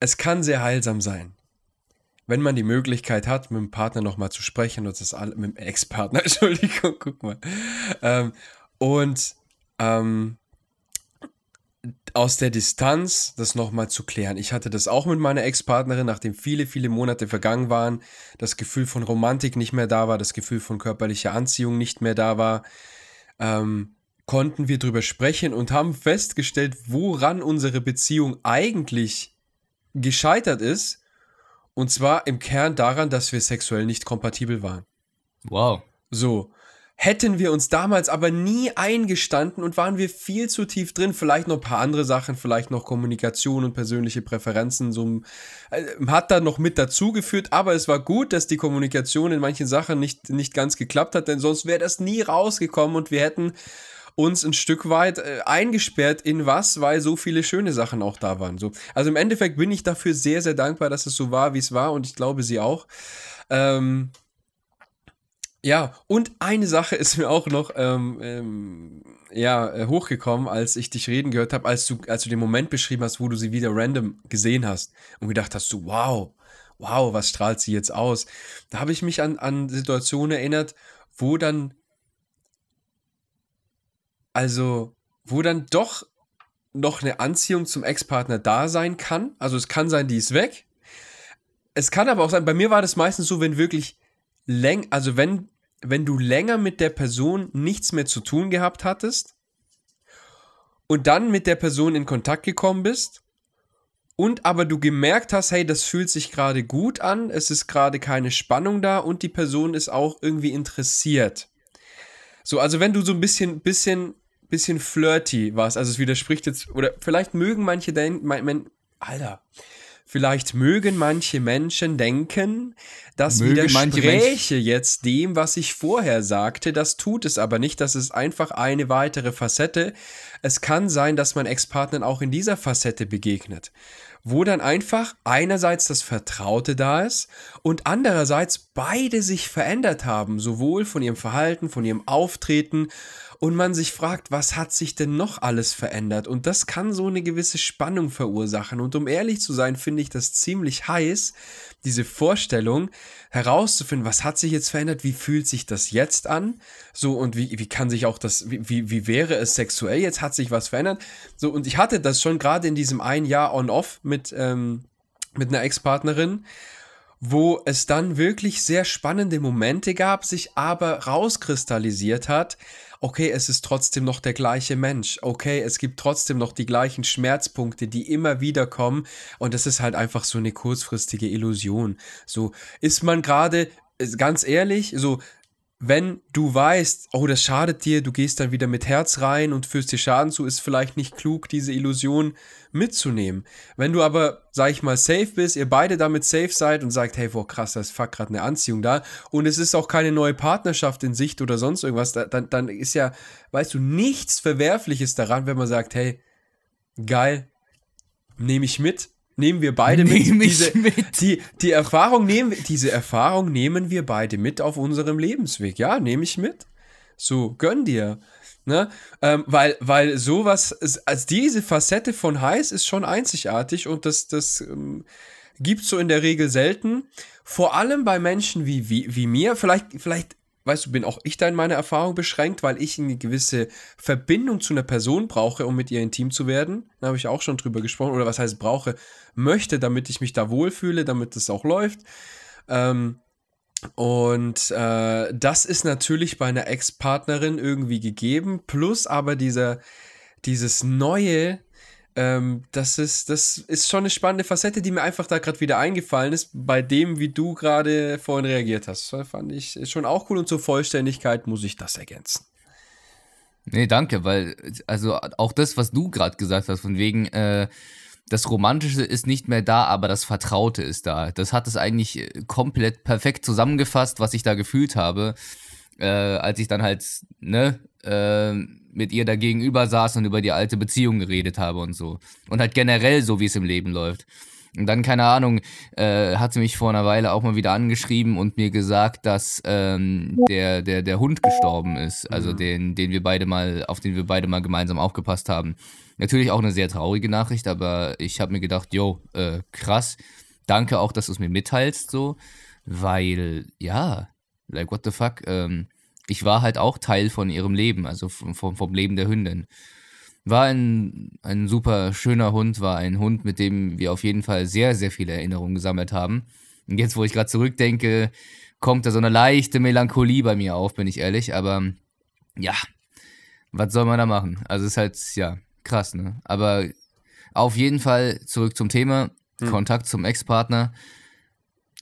[SPEAKER 3] es kann sehr heilsam sein, wenn man die Möglichkeit hat, mit dem Partner nochmal zu sprechen und das alle, mit dem Ex-Partner, Entschuldigung, guck mal. Ähm, und ähm, aus der Distanz das nochmal zu klären. Ich hatte das auch mit meiner Ex-Partnerin, nachdem viele, viele Monate vergangen waren, das Gefühl von Romantik nicht mehr da war, das Gefühl von körperlicher Anziehung nicht mehr da war, ähm, konnten wir drüber sprechen und haben festgestellt, woran unsere Beziehung eigentlich gescheitert ist. Und zwar im Kern daran, dass wir sexuell nicht kompatibel waren.
[SPEAKER 4] Wow.
[SPEAKER 3] So. Hätten wir uns damals aber nie eingestanden und waren wir viel zu tief drin, vielleicht noch ein paar andere Sachen, vielleicht noch Kommunikation und persönliche Präferenzen, so äh, hat da noch mit dazugeführt, aber es war gut, dass die Kommunikation in manchen Sachen nicht, nicht ganz geklappt hat, denn sonst wäre das nie rausgekommen und wir hätten uns ein Stück weit äh, eingesperrt in was, weil so viele schöne Sachen auch da waren. So. Also im Endeffekt bin ich dafür sehr, sehr dankbar, dass es so war, wie es war und ich glaube, sie auch. Ähm, ja, und eine Sache ist mir auch noch ähm, ähm, ja, äh, hochgekommen, als ich dich reden gehört habe, als du, als du den Moment beschrieben hast, wo du sie wieder random gesehen hast und gedacht hast, so, wow, wow, was strahlt sie jetzt aus? Da habe ich mich an, an Situationen erinnert, wo dann, also, wo dann doch noch eine Anziehung zum Ex-Partner da sein kann. Also es kann sein, die ist weg. Es kann aber auch sein, bei mir war das meistens so, wenn wirklich läng, also wenn wenn du länger mit der Person nichts mehr zu tun gehabt hattest und dann mit der Person in Kontakt gekommen bist und aber du gemerkt hast, hey, das fühlt sich gerade gut an, es ist gerade keine Spannung da und die Person ist auch irgendwie interessiert. So, also wenn du so ein bisschen, bisschen, bisschen flirty warst, also es widerspricht jetzt, oder vielleicht mögen manche denken, mein, mein, Alter, Vielleicht mögen manche Menschen denken, das mögen widerspreche jetzt dem, was ich vorher sagte. Das tut es aber nicht. Das ist einfach eine weitere Facette. Es kann sein, dass mein Ex-Partner auch in dieser Facette begegnet wo dann einfach einerseits das Vertraute da ist und andererseits beide sich verändert haben, sowohl von ihrem Verhalten, von ihrem Auftreten und man sich fragt, was hat sich denn noch alles verändert? Und das kann so eine gewisse Spannung verursachen. Und um ehrlich zu sein, finde ich das ziemlich heiß, diese Vorstellung herauszufinden, was hat sich jetzt verändert, wie fühlt sich das jetzt an? So, und wie, wie kann sich auch das, wie, wie, wie wäre es sexuell? Jetzt hat sich was verändert. So, und ich hatte das schon gerade in diesem ein Jahr on-off mit, ähm, mit einer Ex-Partnerin wo es dann wirklich sehr spannende Momente gab, sich aber rauskristallisiert hat, okay, es ist trotzdem noch der gleiche Mensch, okay, es gibt trotzdem noch die gleichen Schmerzpunkte, die immer wieder kommen und das ist halt einfach so eine kurzfristige Illusion. So ist man gerade ganz ehrlich, so wenn du weißt, oh, das schadet dir, du gehst dann wieder mit Herz rein und führst dir Schaden zu, ist vielleicht nicht klug, diese Illusion mitzunehmen. Wenn du aber, sag ich mal, safe bist, ihr beide damit safe seid und sagt, hey, boah, krass, da ist fuck gerade eine Anziehung da und es ist auch keine neue Partnerschaft in Sicht oder sonst irgendwas, dann, dann ist ja, weißt du, nichts Verwerfliches daran, wenn man sagt, hey, geil, nehme ich mit, nehmen wir beide mit.
[SPEAKER 4] Nehm
[SPEAKER 3] diese,
[SPEAKER 4] mit.
[SPEAKER 3] Die, die Erfahrung nehmen, diese Erfahrung nehmen wir beide mit auf unserem Lebensweg. Ja, nehme ich mit. So, gönn dir. Ne? Ähm, weil, weil sowas, als diese Facette von heiß ist schon einzigartig und das, das ähm, gibt so in der Regel selten. Vor allem bei Menschen wie, wie, wie mir, vielleicht, vielleicht weißt du, bin auch ich da in meiner Erfahrung beschränkt, weil ich eine gewisse Verbindung zu einer Person brauche, um mit ihr intim zu werden. Da habe ich auch schon drüber gesprochen. Oder was heißt brauche, möchte, damit ich mich da wohlfühle, damit es auch läuft. Ähm, und äh, das ist natürlich bei einer Ex-Partnerin irgendwie gegeben. Plus aber dieser, dieses neue, ähm, das, ist, das ist schon eine spannende Facette, die mir einfach da gerade wieder eingefallen ist, bei dem, wie du gerade vorhin reagiert hast. Das fand ich schon auch cool und zur Vollständigkeit muss ich das ergänzen.
[SPEAKER 4] Nee, danke, weil, also auch das, was du gerade gesagt hast, von wegen, äh, das Romantische ist nicht mehr da, aber das Vertraute ist da. Das hat es eigentlich äh, komplett perfekt zusammengefasst, was ich da gefühlt habe, äh, als ich dann halt, ne, äh, mit ihr da gegenüber saß und über die alte Beziehung geredet habe und so. Und halt generell so, wie es im Leben läuft. Und dann, keine Ahnung, äh, hat sie mich vor einer Weile auch mal wieder angeschrieben und mir gesagt, dass ähm, der, der, der Hund gestorben ist. Also mhm. den, den wir beide mal, auf den wir beide mal gemeinsam aufgepasst haben. Natürlich auch eine sehr traurige Nachricht, aber ich habe mir gedacht, yo, äh, krass. Danke auch, dass du es mir mitteilst, so. Weil, ja, like, what the fuck, ähm, ich war halt auch Teil von ihrem Leben, also vom, vom, Leben der Hündin. War ein, ein super schöner Hund, war ein Hund, mit dem wir auf jeden Fall sehr, sehr viele Erinnerungen gesammelt haben. Und jetzt, wo ich gerade zurückdenke, kommt da so eine leichte Melancholie bei mir auf, bin ich ehrlich. Aber ja, was soll man da machen? Also es ist halt, ja, krass, ne? Aber auf jeden Fall zurück zum Thema. Hm. Kontakt zum Ex-Partner.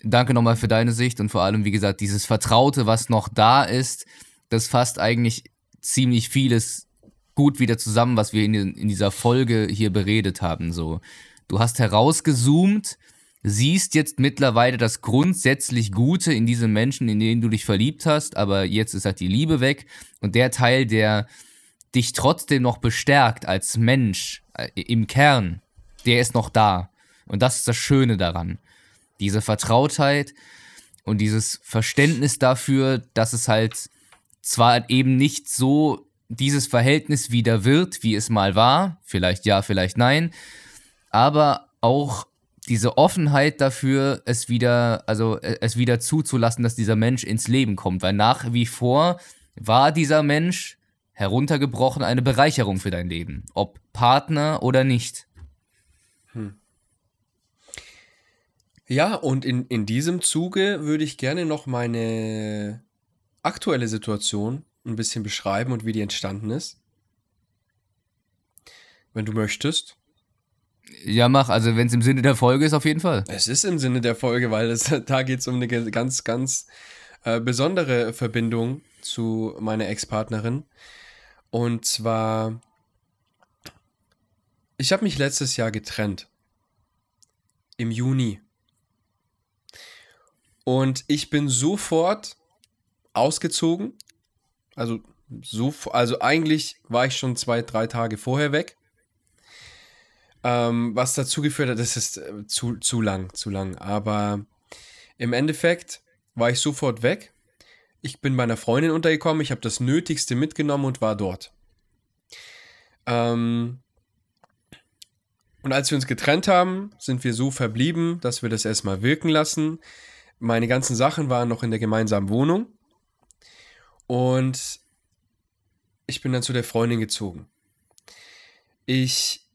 [SPEAKER 4] Danke nochmal für deine Sicht und vor allem, wie gesagt, dieses Vertraute, was noch da ist, das fasst eigentlich ziemlich vieles gut wieder zusammen, was wir in, in dieser Folge hier beredet haben. So, du hast herausgezoomt, siehst jetzt mittlerweile das grundsätzlich Gute in diesem Menschen, in den du dich verliebt hast, aber jetzt ist halt die Liebe weg und der Teil, der dich trotzdem noch bestärkt als Mensch äh, im Kern, der ist noch da. Und das ist das Schöne daran. Diese Vertrautheit und dieses Verständnis dafür, dass es halt zwar eben nicht so dieses Verhältnis wieder wird, wie es mal war, vielleicht ja, vielleicht nein, aber auch diese Offenheit dafür, es wieder, also äh, es wieder zuzulassen, dass dieser Mensch ins Leben kommt, weil nach wie vor war dieser Mensch heruntergebrochen eine Bereicherung für dein Leben, ob Partner oder nicht. Hm.
[SPEAKER 3] Ja, und in, in diesem Zuge würde ich gerne noch meine aktuelle Situation ein bisschen beschreiben und wie die entstanden ist. Wenn du möchtest.
[SPEAKER 4] Ja, mach. Also, wenn es im Sinne der Folge ist, auf jeden Fall.
[SPEAKER 3] Es ist im Sinne der Folge, weil es, da geht es um eine ganz, ganz äh, besondere Verbindung zu meiner Ex-Partnerin. Und zwar, ich habe mich letztes Jahr getrennt. Im Juni. Und ich bin sofort ausgezogen. Also, so, also eigentlich war ich schon zwei, drei Tage vorher weg. Ähm, was dazu geführt hat, das ist äh, zu, zu lang, zu lang. Aber im Endeffekt war ich sofort weg. Ich bin bei einer Freundin untergekommen, ich habe das Nötigste mitgenommen und war dort. Ähm, und als wir uns getrennt haben, sind wir so verblieben, dass wir das erstmal wirken lassen. Meine ganzen Sachen waren noch in der gemeinsamen Wohnung. Und ich bin dann zu der Freundin gezogen. Ich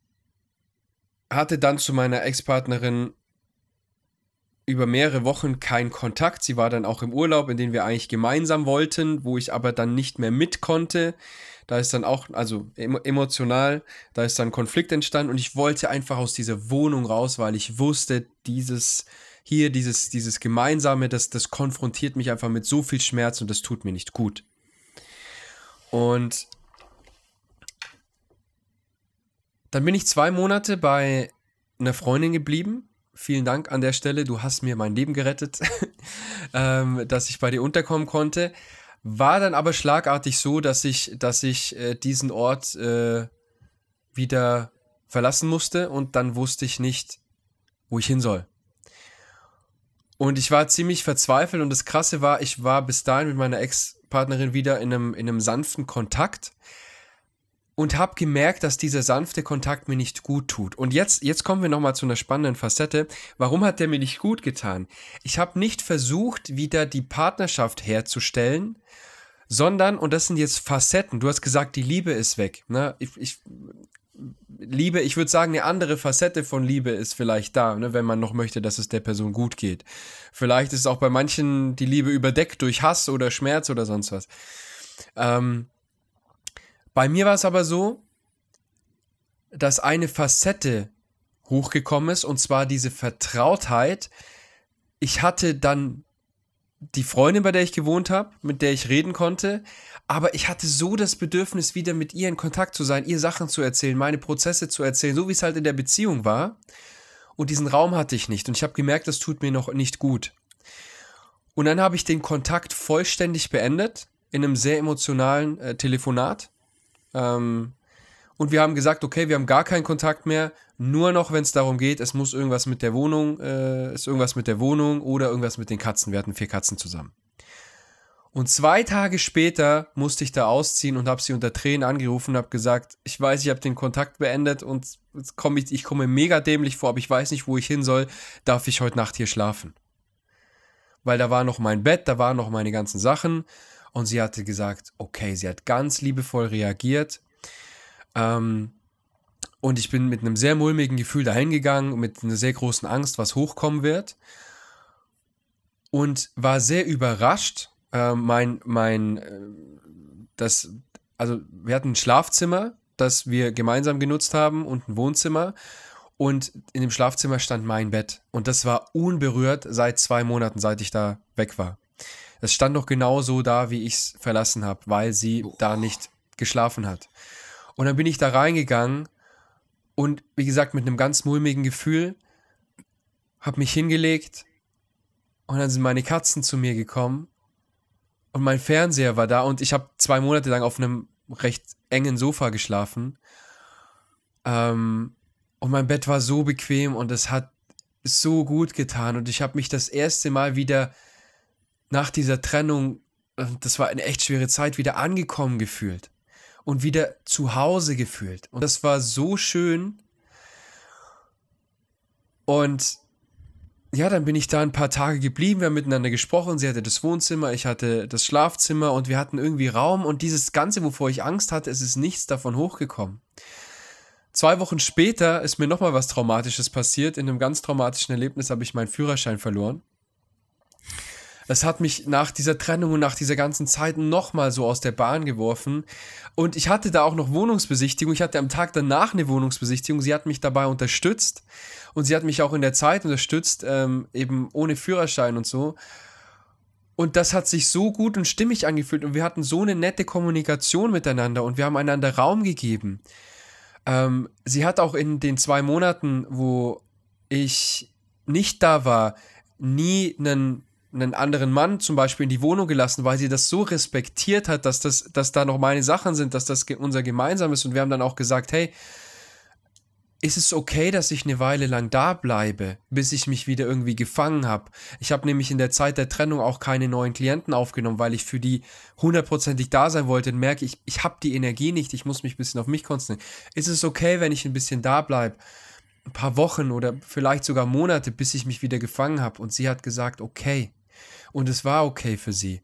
[SPEAKER 3] hatte dann zu meiner Ex-Partnerin über mehrere Wochen keinen Kontakt. Sie war dann auch im Urlaub, in den wir eigentlich gemeinsam wollten, wo ich aber dann nicht mehr mit konnte. Da ist dann auch, also emotional, da ist dann Konflikt entstanden und ich wollte einfach aus dieser Wohnung raus, weil ich wusste, dieses hier, dieses, dieses Gemeinsame, das, das konfrontiert mich einfach mit so viel Schmerz und das tut mir nicht gut. Und dann bin ich zwei Monate bei einer Freundin geblieben. Vielen Dank an der Stelle. Du hast mir mein Leben gerettet, ähm, dass ich bei dir unterkommen konnte. War dann aber schlagartig so, dass ich, dass ich äh, diesen Ort äh, wieder verlassen musste und dann wusste ich nicht, wo ich hin soll. Und ich war ziemlich verzweifelt und das Krasse war, ich war bis dahin mit meiner Ex-Partnerin wieder in einem, in einem sanften Kontakt und habe gemerkt, dass dieser sanfte Kontakt mir nicht gut tut. Und jetzt, jetzt kommen wir nochmal zu einer spannenden Facette. Warum hat der mir nicht gut getan? Ich habe nicht versucht, wieder die Partnerschaft herzustellen, sondern, und das sind jetzt Facetten, du hast gesagt, die Liebe ist weg. Ne? Ich, ich Liebe, ich würde sagen, eine andere Facette von Liebe ist vielleicht da, ne, wenn man noch möchte, dass es der Person gut geht. Vielleicht ist auch bei manchen die Liebe überdeckt durch Hass oder Schmerz oder sonst was. Ähm, bei mir war es aber so, dass eine Facette hochgekommen ist, und zwar diese Vertrautheit. Ich hatte dann die Freundin, bei der ich gewohnt habe, mit der ich reden konnte, aber ich hatte so das Bedürfnis, wieder mit ihr in Kontakt zu sein, ihr Sachen zu erzählen, meine Prozesse zu erzählen, so wie es halt in der Beziehung war. Und diesen Raum hatte ich nicht. Und ich habe gemerkt, das tut mir noch nicht gut. Und dann habe ich den Kontakt vollständig beendet in einem sehr emotionalen äh, Telefonat. Ähm, und wir haben gesagt, okay, wir haben gar keinen Kontakt mehr, nur noch, wenn es darum geht, es muss irgendwas mit der Wohnung, äh, ist irgendwas mit der Wohnung oder irgendwas mit den Katzen. Wir hatten vier Katzen zusammen. Und zwei Tage später musste ich da ausziehen und habe sie unter Tränen angerufen und habe gesagt, ich weiß, ich habe den Kontakt beendet und komm ich, ich komme mega dämlich vor, aber ich weiß nicht, wo ich hin soll. Darf ich heute Nacht hier schlafen? Weil da war noch mein Bett, da waren noch meine ganzen Sachen und sie hatte gesagt, okay, sie hat ganz liebevoll reagiert. Ähm, Und ich bin mit einem sehr mulmigen Gefühl dahin gegangen, mit einer sehr großen Angst, was hochkommen wird. Und war sehr überrascht. Äh, mein, mein, äh, das, also wir hatten ein Schlafzimmer, das wir gemeinsam genutzt haben und ein Wohnzimmer. Und in dem Schlafzimmer stand mein Bett. Und das war unberührt seit zwei Monaten, seit ich da weg war. Es stand noch genau so da, wie ich es verlassen habe, weil sie oh. da nicht geschlafen hat. Und dann bin ich da reingegangen und wie gesagt mit einem ganz mulmigen Gefühl, habe mich hingelegt und dann sind meine Katzen zu mir gekommen und mein Fernseher war da und ich habe zwei Monate lang auf einem recht engen Sofa geschlafen. Ähm, und mein Bett war so bequem und es hat so gut getan und ich habe mich das erste Mal wieder nach dieser Trennung, äh, das war eine echt schwere Zeit, wieder angekommen gefühlt und wieder zu Hause gefühlt. Und das war so schön. Und ja, dann bin ich da ein paar Tage geblieben, wir haben miteinander gesprochen. Sie hatte das Wohnzimmer, ich hatte das Schlafzimmer und wir hatten irgendwie Raum. Und dieses Ganze, wovor ich Angst hatte, es ist nichts davon hochgekommen. Zwei Wochen später ist mir nochmal was Traumatisches passiert. In einem ganz traumatischen Erlebnis habe ich meinen Führerschein verloren. Das hat mich nach dieser Trennung und nach dieser ganzen Zeit nochmal so aus der Bahn geworfen. Und ich hatte da auch noch Wohnungsbesichtigung. Ich hatte am Tag danach eine Wohnungsbesichtigung. Sie hat mich dabei unterstützt. Und sie hat mich auch in der Zeit unterstützt, ähm, eben ohne Führerschein und so. Und das hat sich so gut und stimmig angefühlt. Und wir hatten so eine nette Kommunikation miteinander. Und wir haben einander Raum gegeben. Ähm, sie hat auch in den zwei Monaten, wo ich nicht da war, nie einen einen anderen Mann zum Beispiel in die Wohnung gelassen, weil sie das so respektiert hat, dass, das, dass da noch meine Sachen sind, dass das unser gemeinsames. Und wir haben dann auch gesagt, hey, ist es okay, dass ich eine Weile lang da bleibe, bis ich mich wieder irgendwie gefangen habe? Ich habe nämlich in der Zeit der Trennung auch keine neuen Klienten aufgenommen, weil ich für die hundertprozentig da sein wollte und merke, ich, ich habe die Energie nicht, ich muss mich ein bisschen auf mich konzentrieren. Ist es okay, wenn ich ein bisschen da bleibe? Ein paar Wochen oder vielleicht sogar Monate, bis ich mich wieder gefangen habe. Und sie hat gesagt, okay. Und es war okay für sie.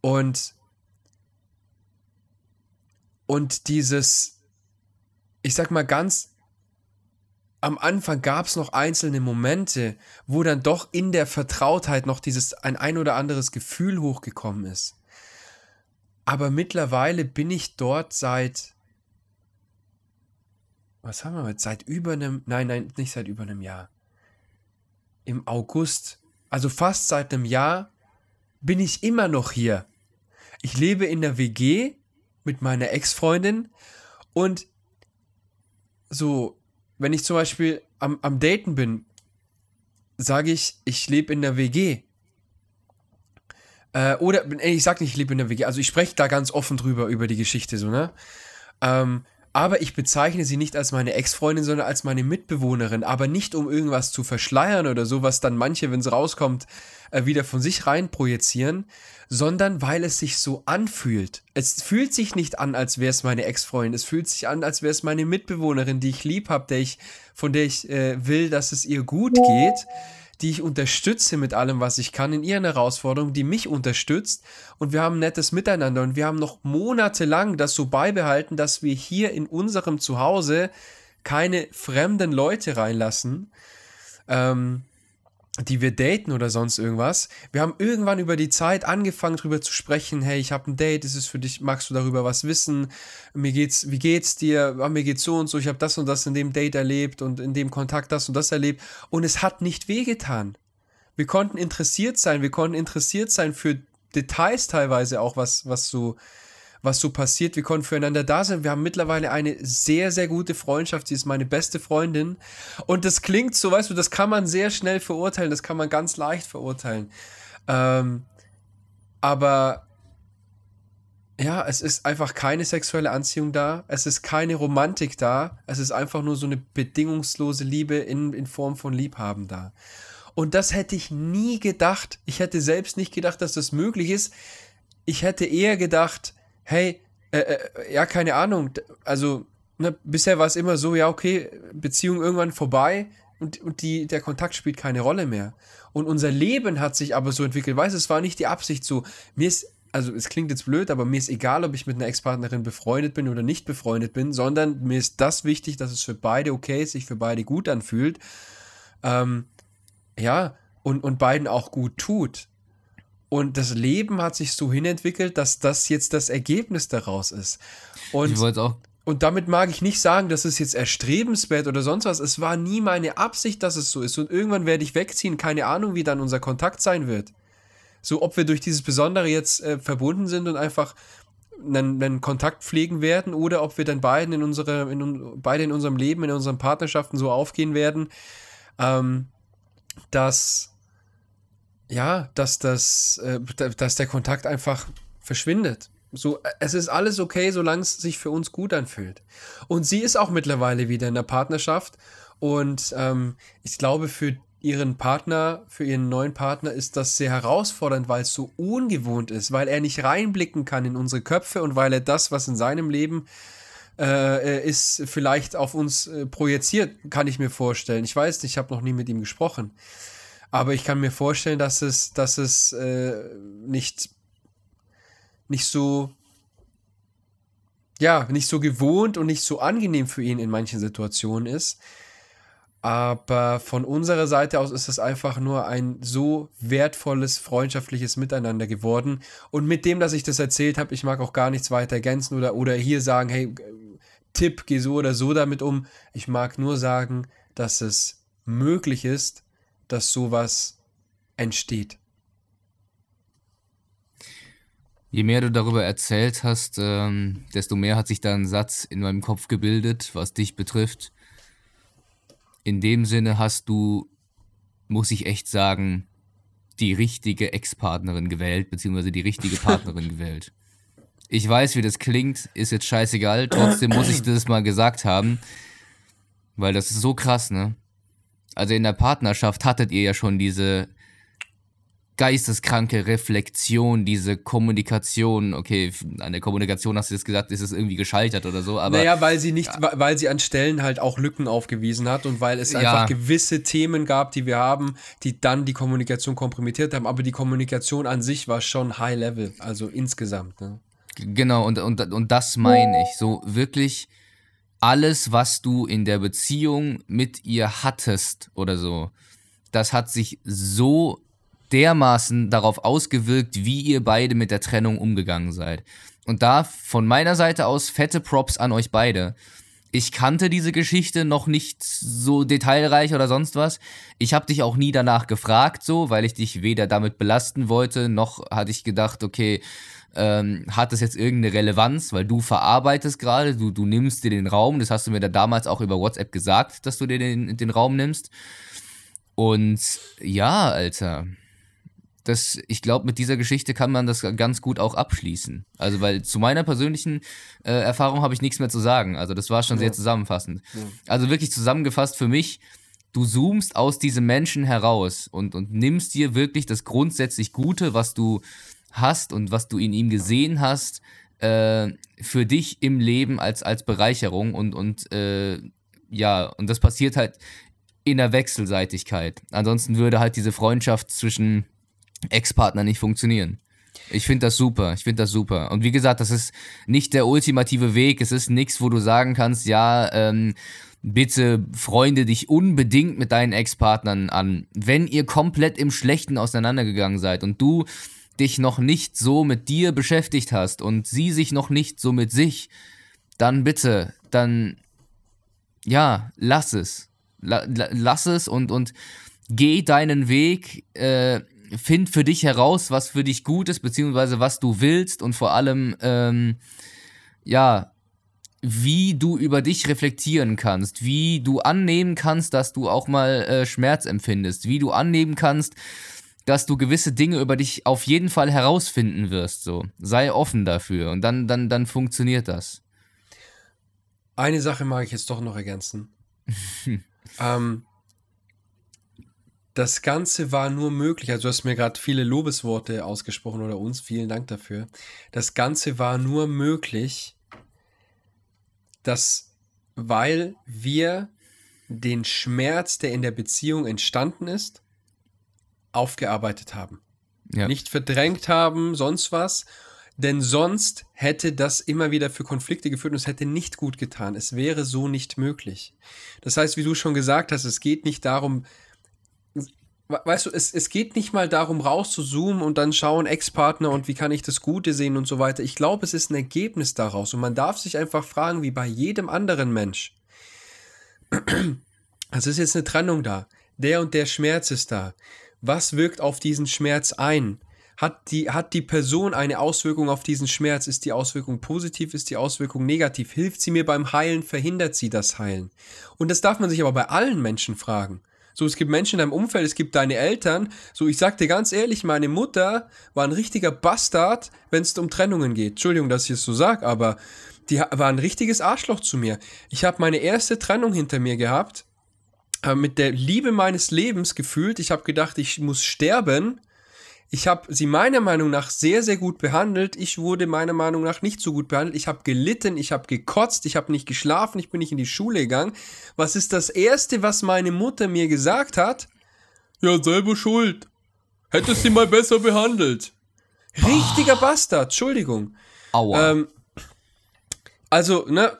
[SPEAKER 3] Und, und dieses, ich sag mal ganz, am Anfang gab es noch einzelne Momente, wo dann doch in der Vertrautheit noch dieses ein ein oder anderes Gefühl hochgekommen ist. Aber mittlerweile bin ich dort seit, was haben wir jetzt, seit über einem, nein, nein, nicht seit über einem Jahr. Im August also fast seit einem Jahr, bin ich immer noch hier. Ich lebe in der WG mit meiner Ex-Freundin und so, wenn ich zum Beispiel am, am Daten bin, sage ich, ich lebe in der WG. Äh, oder, ich sage nicht, ich lebe in der WG, also ich spreche da ganz offen drüber, über die Geschichte, so, ne? Ähm, aber ich bezeichne sie nicht als meine Ex-Freundin, sondern als meine Mitbewohnerin. Aber nicht, um irgendwas zu verschleiern oder so, was dann manche, wenn es rauskommt, äh, wieder von sich rein projizieren, sondern weil es sich so anfühlt. Es fühlt sich nicht an, als wäre es meine Ex-Freundin. Es fühlt sich an, als wäre es meine Mitbewohnerin, die ich lieb habe, von der ich äh, will, dass es ihr gut geht die ich unterstütze mit allem, was ich kann in ihren Herausforderungen, die mich unterstützt und wir haben nettes Miteinander und wir haben noch monatelang das so beibehalten, dass wir hier in unserem Zuhause keine fremden Leute reinlassen. Ähm, die wir daten oder sonst irgendwas. Wir haben irgendwann über die Zeit angefangen darüber zu sprechen, hey, ich habe ein Date, ist es für dich, magst du darüber was wissen? Mir geht's, wie geht's dir? Ah, mir geht's so und so, ich habe das und das in dem Date erlebt und in dem Kontakt das und das erlebt und es hat nicht wehgetan. Wir konnten interessiert sein, wir konnten interessiert sein für Details teilweise auch, was, was so was so passiert. Wir konnten füreinander da sein. Wir haben mittlerweile eine sehr, sehr gute Freundschaft. Sie ist meine beste Freundin. Und das klingt so, weißt du, das kann man sehr schnell verurteilen. Das kann man ganz leicht verurteilen. Ähm, aber ja, es ist einfach keine sexuelle Anziehung da. Es ist keine Romantik da. Es ist einfach nur so eine bedingungslose Liebe in, in Form von Liebhaben da. Und das hätte ich nie gedacht. Ich hätte selbst nicht gedacht, dass das möglich ist. Ich hätte eher gedacht, hey, äh, äh, ja, keine Ahnung, also ne, bisher war es immer so, ja, okay, Beziehung irgendwann vorbei und, und die, der Kontakt spielt keine Rolle mehr. Und unser Leben hat sich aber so entwickelt, weißt du, es war nicht die Absicht so, mir ist also es klingt jetzt blöd, aber mir ist egal, ob ich mit einer Ex-Partnerin befreundet bin oder nicht befreundet bin, sondern mir ist das wichtig, dass es für beide okay ist, sich für beide gut anfühlt. Ähm, ja, und, und beiden auch gut tut. Und das Leben hat sich so hinentwickelt, dass das jetzt das Ergebnis daraus ist. Und
[SPEAKER 4] ich wollte auch
[SPEAKER 3] und damit mag ich nicht sagen, dass es jetzt erstrebenswert oder sonst was. Es war nie meine Absicht, dass es so ist. Und irgendwann werde ich wegziehen. Keine Ahnung, wie dann unser Kontakt sein wird. So, ob wir durch dieses Besondere jetzt äh, verbunden sind und einfach einen, einen, Kontakt pflegen werden oder ob wir dann beiden in unsere, in, beide in unserem Leben, in unseren Partnerschaften so aufgehen werden, ähm, dass ja, dass das, äh, dass der Kontakt einfach verschwindet. So, äh, es ist alles okay, solange es sich für uns gut anfühlt. Und sie ist auch mittlerweile wieder in der Partnerschaft. Und ähm, ich glaube, für ihren Partner, für ihren neuen Partner ist das sehr herausfordernd, weil es so ungewohnt ist, weil er nicht reinblicken kann in unsere Köpfe und weil er das, was in seinem Leben äh, ist, vielleicht auf uns äh, projiziert, kann ich mir vorstellen. Ich weiß nicht, ich habe noch nie mit ihm gesprochen. Aber ich kann mir vorstellen, dass es, dass es äh, nicht nicht so, ja, nicht so gewohnt und nicht so angenehm für ihn in manchen Situationen ist. Aber von unserer Seite aus ist es einfach nur ein so wertvolles, freundschaftliches Miteinander geworden. Und mit dem, dass ich das erzählt habe, ich mag auch gar nichts weiter ergänzen oder, oder hier sagen, hey, Tipp, geh so oder so damit um. Ich mag nur sagen, dass es möglich ist, dass sowas entsteht.
[SPEAKER 4] Je mehr du darüber erzählt hast, ähm, desto mehr hat sich da ein Satz in meinem Kopf gebildet, was dich betrifft. In dem Sinne hast du, muss ich echt sagen, die richtige Ex-Partnerin gewählt, beziehungsweise die richtige Partnerin gewählt. Ich weiß, wie das klingt, ist jetzt scheißegal, trotzdem muss ich das mal gesagt haben, weil das ist so krass, ne? Also in der Partnerschaft hattet ihr ja schon diese geisteskranke Reflexion, diese Kommunikation, okay, an der Kommunikation hast du jetzt gesagt, ist es irgendwie gescheitert oder so, aber.
[SPEAKER 3] Naja, weil sie nicht, ja. weil sie an Stellen halt auch Lücken aufgewiesen hat und weil es einfach ja. gewisse Themen gab, die wir haben, die dann die Kommunikation kompromittiert haben, aber die Kommunikation an sich war schon High Level, also insgesamt, ne?
[SPEAKER 4] Genau, und, und, und das meine ich. So wirklich alles, was du in der Beziehung mit ihr hattest oder so, das hat sich so dermaßen darauf ausgewirkt, wie ihr beide mit der Trennung umgegangen seid. Und da von meiner Seite aus fette Props an euch beide. Ich kannte diese Geschichte noch nicht so detailreich oder sonst was. Ich habe dich auch nie danach gefragt, so, weil ich dich weder damit belasten wollte, noch hatte ich gedacht, okay, ähm, hat das jetzt irgendeine Relevanz, weil du verarbeitest gerade, du, du nimmst dir den Raum, das hast du mir da damals auch über WhatsApp gesagt, dass du dir den, den Raum nimmst. Und ja, Alter, das, ich glaube, mit dieser Geschichte kann man das ganz gut auch abschließen. Also, weil zu meiner persönlichen äh, Erfahrung habe ich nichts mehr zu sagen. Also, das war schon ja. sehr zusammenfassend. Ja. Also, wirklich zusammengefasst für mich, du zoomst aus diesem Menschen heraus und, und nimmst dir wirklich das grundsätzlich Gute, was du hast und was du in ihm gesehen hast, äh, für dich im Leben als, als Bereicherung und, und äh, ja, und das passiert halt in der Wechselseitigkeit. Ansonsten würde halt diese Freundschaft zwischen Ex-Partner nicht funktionieren. Ich finde das super, ich finde das super. Und wie gesagt, das ist nicht der ultimative Weg, es ist nichts, wo du sagen kannst, ja, ähm, bitte freunde dich unbedingt mit deinen Ex-Partnern an. Wenn ihr komplett im Schlechten auseinandergegangen seid und du dich noch nicht so mit dir beschäftigt hast und sie sich noch nicht so mit sich, dann bitte, dann ja, lass es. La, la, lass es und, und geh deinen Weg. Äh, find für dich heraus, was für dich gut ist, beziehungsweise was du willst und vor allem, ähm, ja, wie du über dich reflektieren kannst, wie du annehmen kannst, dass du auch mal äh, Schmerz empfindest, wie du annehmen kannst, dass du gewisse Dinge über dich auf jeden Fall herausfinden wirst. So, sei offen dafür und dann, dann, dann funktioniert das.
[SPEAKER 3] Eine Sache mag ich jetzt doch noch ergänzen. ähm, das Ganze war nur möglich, also du hast mir gerade viele Lobesworte ausgesprochen oder uns, vielen Dank dafür. Das Ganze war nur möglich, dass, weil wir den Schmerz, der in der Beziehung entstanden ist, aufgearbeitet haben.
[SPEAKER 4] Ja.
[SPEAKER 3] Nicht verdrängt haben, sonst was. Denn sonst hätte das immer wieder für Konflikte geführt und es hätte nicht gut getan. Es wäre so nicht möglich. Das heißt, wie du schon gesagt hast, es geht nicht darum, weißt du, es, es geht nicht mal darum, rauszuzoomen und dann schauen, Ex-Partner und wie kann ich das Gute sehen und so weiter. Ich glaube, es ist ein Ergebnis daraus und man darf sich einfach fragen, wie bei jedem anderen Mensch. Also ist jetzt eine Trennung da. Der und der Schmerz ist da. Was wirkt auf diesen Schmerz ein? Hat die, hat die Person eine Auswirkung auf diesen Schmerz? Ist die Auswirkung positiv? Ist die Auswirkung negativ? Hilft sie mir beim Heilen? Verhindert sie das Heilen? Und das darf man sich aber bei allen Menschen fragen. So, es gibt Menschen in deinem Umfeld, es gibt deine Eltern. So, ich sag dir ganz ehrlich, meine Mutter war ein richtiger Bastard, wenn es um Trennungen geht. Entschuldigung, dass ich es so sag, aber die war ein richtiges Arschloch zu mir. Ich habe meine erste Trennung hinter mir gehabt, äh, mit der Liebe meines Lebens gefühlt. Ich habe gedacht, ich muss sterben. Ich habe sie meiner Meinung nach sehr, sehr gut behandelt. Ich wurde meiner Meinung nach nicht so gut behandelt. Ich habe gelitten, ich habe gekotzt, ich habe nicht geschlafen, ich bin nicht in die Schule gegangen. Was ist das Erste, was meine Mutter mir gesagt hat? Ja, selber schuld. Hättest sie mal besser behandelt. Richtiger. Bastard, Entschuldigung.
[SPEAKER 4] Aua. Ähm,
[SPEAKER 3] also, ne,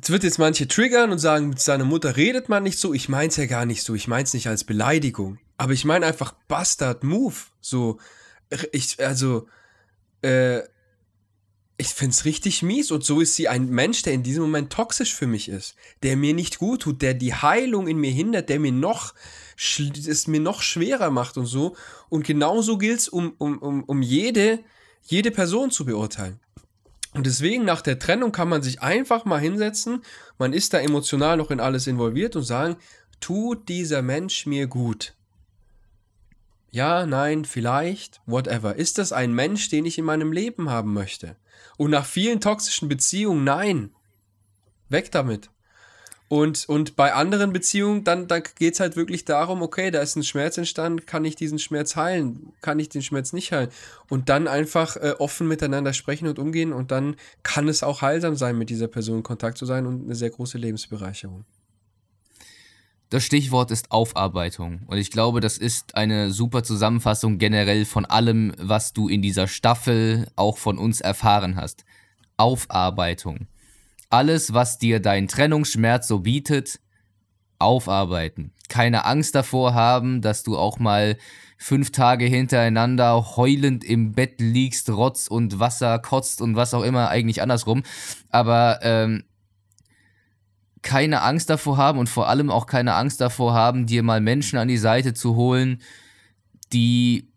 [SPEAKER 3] Jetzt wird jetzt manche triggern und sagen, mit seiner Mutter redet man nicht so. Ich mein's ja gar nicht so. Ich mein's nicht als Beleidigung. Aber ich meine einfach Bastard Move. So, ich, also, äh, ich find's richtig mies. Und so ist sie ein Mensch, der in diesem Moment toxisch für mich ist. Der mir nicht gut tut, der die Heilung in mir hindert, der mir noch, es mir noch schwerer macht und so. Und genauso gilt's um, um, um, um jede, jede Person zu beurteilen. Und deswegen nach der Trennung kann man sich einfach mal hinsetzen, man ist da emotional noch in alles involviert und sagen, tut dieser Mensch mir gut? Ja, nein, vielleicht, whatever. Ist das ein Mensch, den ich in meinem Leben haben möchte? Und nach vielen toxischen Beziehungen, nein. Weg damit. Und, und bei anderen Beziehungen, dann, dann geht es halt wirklich darum, okay, da ist ein Schmerz entstanden, kann ich diesen Schmerz heilen? Kann ich den Schmerz nicht heilen? Und dann einfach äh, offen miteinander sprechen und umgehen und dann kann es auch heilsam sein, mit dieser Person in Kontakt zu sein und eine sehr große Lebensbereicherung.
[SPEAKER 4] Das Stichwort ist Aufarbeitung. Und ich glaube, das ist eine super Zusammenfassung generell von allem, was du in dieser Staffel auch von uns erfahren hast. Aufarbeitung alles, was dir dein Trennungsschmerz so bietet, aufarbeiten. Keine Angst davor haben, dass du auch mal fünf Tage hintereinander heulend im Bett liegst, Rotz und Wasser kotzt und was auch immer, eigentlich andersrum. Aber ähm, keine Angst davor haben und vor allem auch keine Angst davor haben, dir mal Menschen an die Seite zu holen, die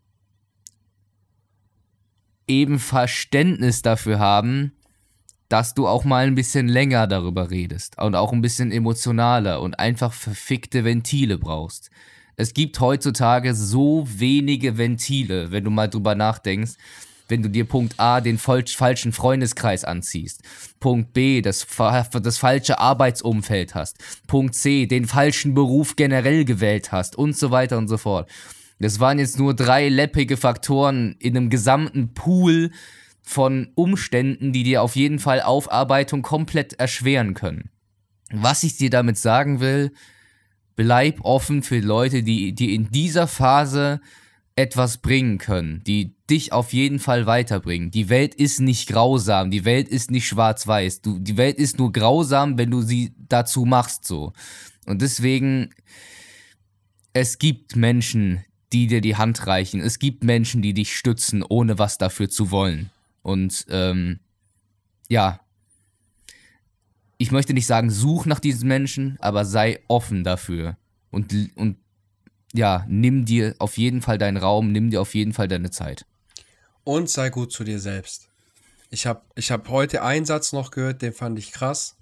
[SPEAKER 4] eben Verständnis dafür haben, dass du auch mal ein bisschen länger darüber redest und auch ein bisschen emotionaler und einfach verfickte Ventile brauchst. Es gibt heutzutage so wenige Ventile, wenn du mal drüber nachdenkst, wenn du dir Punkt A den falschen Freundeskreis anziehst, Punkt B das, das falsche Arbeitsumfeld hast, Punkt C den falschen Beruf generell gewählt hast und so weiter und so fort. Das waren jetzt nur drei läppige Faktoren in einem gesamten Pool, von Umständen, die dir auf jeden Fall Aufarbeitung komplett erschweren können. Was ich dir damit sagen will, bleib offen für Leute, die dir in dieser Phase etwas bringen können, die dich auf jeden Fall weiterbringen. Die Welt ist nicht grausam, die Welt ist nicht schwarz-weiß. Du, die Welt ist nur grausam, wenn du sie dazu machst so. Und deswegen, es gibt Menschen, die dir die Hand reichen. Es gibt Menschen, die dich stützen, ohne was dafür zu wollen. Und ähm, ja, ich möchte nicht sagen, such nach diesen Menschen, aber sei offen dafür. Und, und ja, nimm dir auf jeden Fall deinen Raum, nimm dir auf jeden Fall deine Zeit.
[SPEAKER 3] Und sei gut zu dir selbst. Ich habe ich hab heute einen Satz noch gehört, den fand ich krass.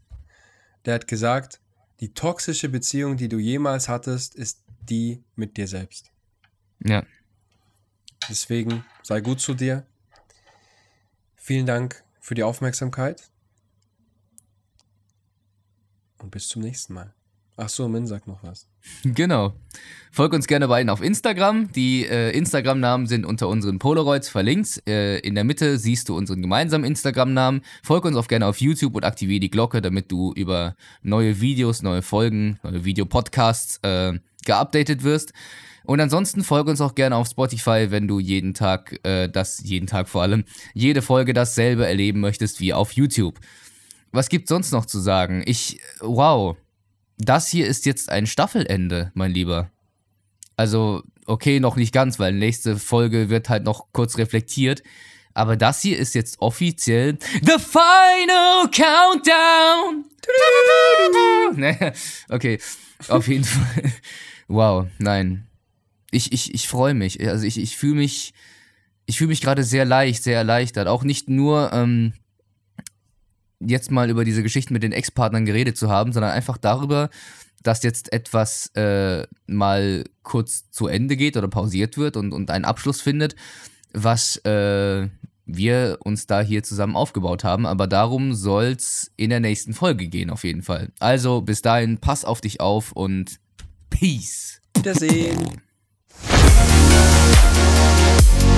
[SPEAKER 3] Der hat gesagt, die toxische Beziehung, die du jemals hattest, ist die mit dir selbst.
[SPEAKER 4] Ja.
[SPEAKER 3] Deswegen sei gut zu dir, Vielen Dank für die Aufmerksamkeit und bis zum nächsten Mal. Ach so, Min sagt noch was.
[SPEAKER 4] Genau. Folgt uns gerne beiden auf Instagram. Die äh, Instagram-Namen sind unter unseren Polaroids verlinkt. Äh, in der Mitte siehst du unseren gemeinsamen Instagram-Namen. Folg uns auch gerne auf YouTube und aktiviere die Glocke, damit du über neue Videos, neue Folgen, neue Videopodcasts äh, geupdatet wirst. Und ansonsten folge uns auch gerne auf Spotify, wenn du jeden Tag, äh, das jeden Tag vor allem, jede Folge dasselbe erleben möchtest wie auf YouTube. Was gibt sonst noch zu sagen? Ich, wow, das hier ist jetzt ein Staffelende, mein Lieber. Also, okay, noch nicht ganz, weil nächste Folge wird halt noch kurz reflektiert. Aber das hier ist jetzt offiziell The Final Countdown. Okay, auf jeden Fall. Wow, nein. Ich, ich, ich freue mich. Also ich, ich fühle mich, ich fühle mich gerade sehr leicht, sehr erleichtert. Auch nicht nur ähm, jetzt mal über diese Geschichten mit den Ex-Partnern geredet zu haben, sondern einfach darüber, dass jetzt etwas äh, mal kurz zu Ende geht oder pausiert wird und, und einen Abschluss findet, was äh, wir uns da hier zusammen aufgebaut haben. Aber darum soll es in der nächsten Folge gehen, auf jeden Fall. Also bis dahin, pass auf dich auf und Peace.
[SPEAKER 3] Wiedersehen.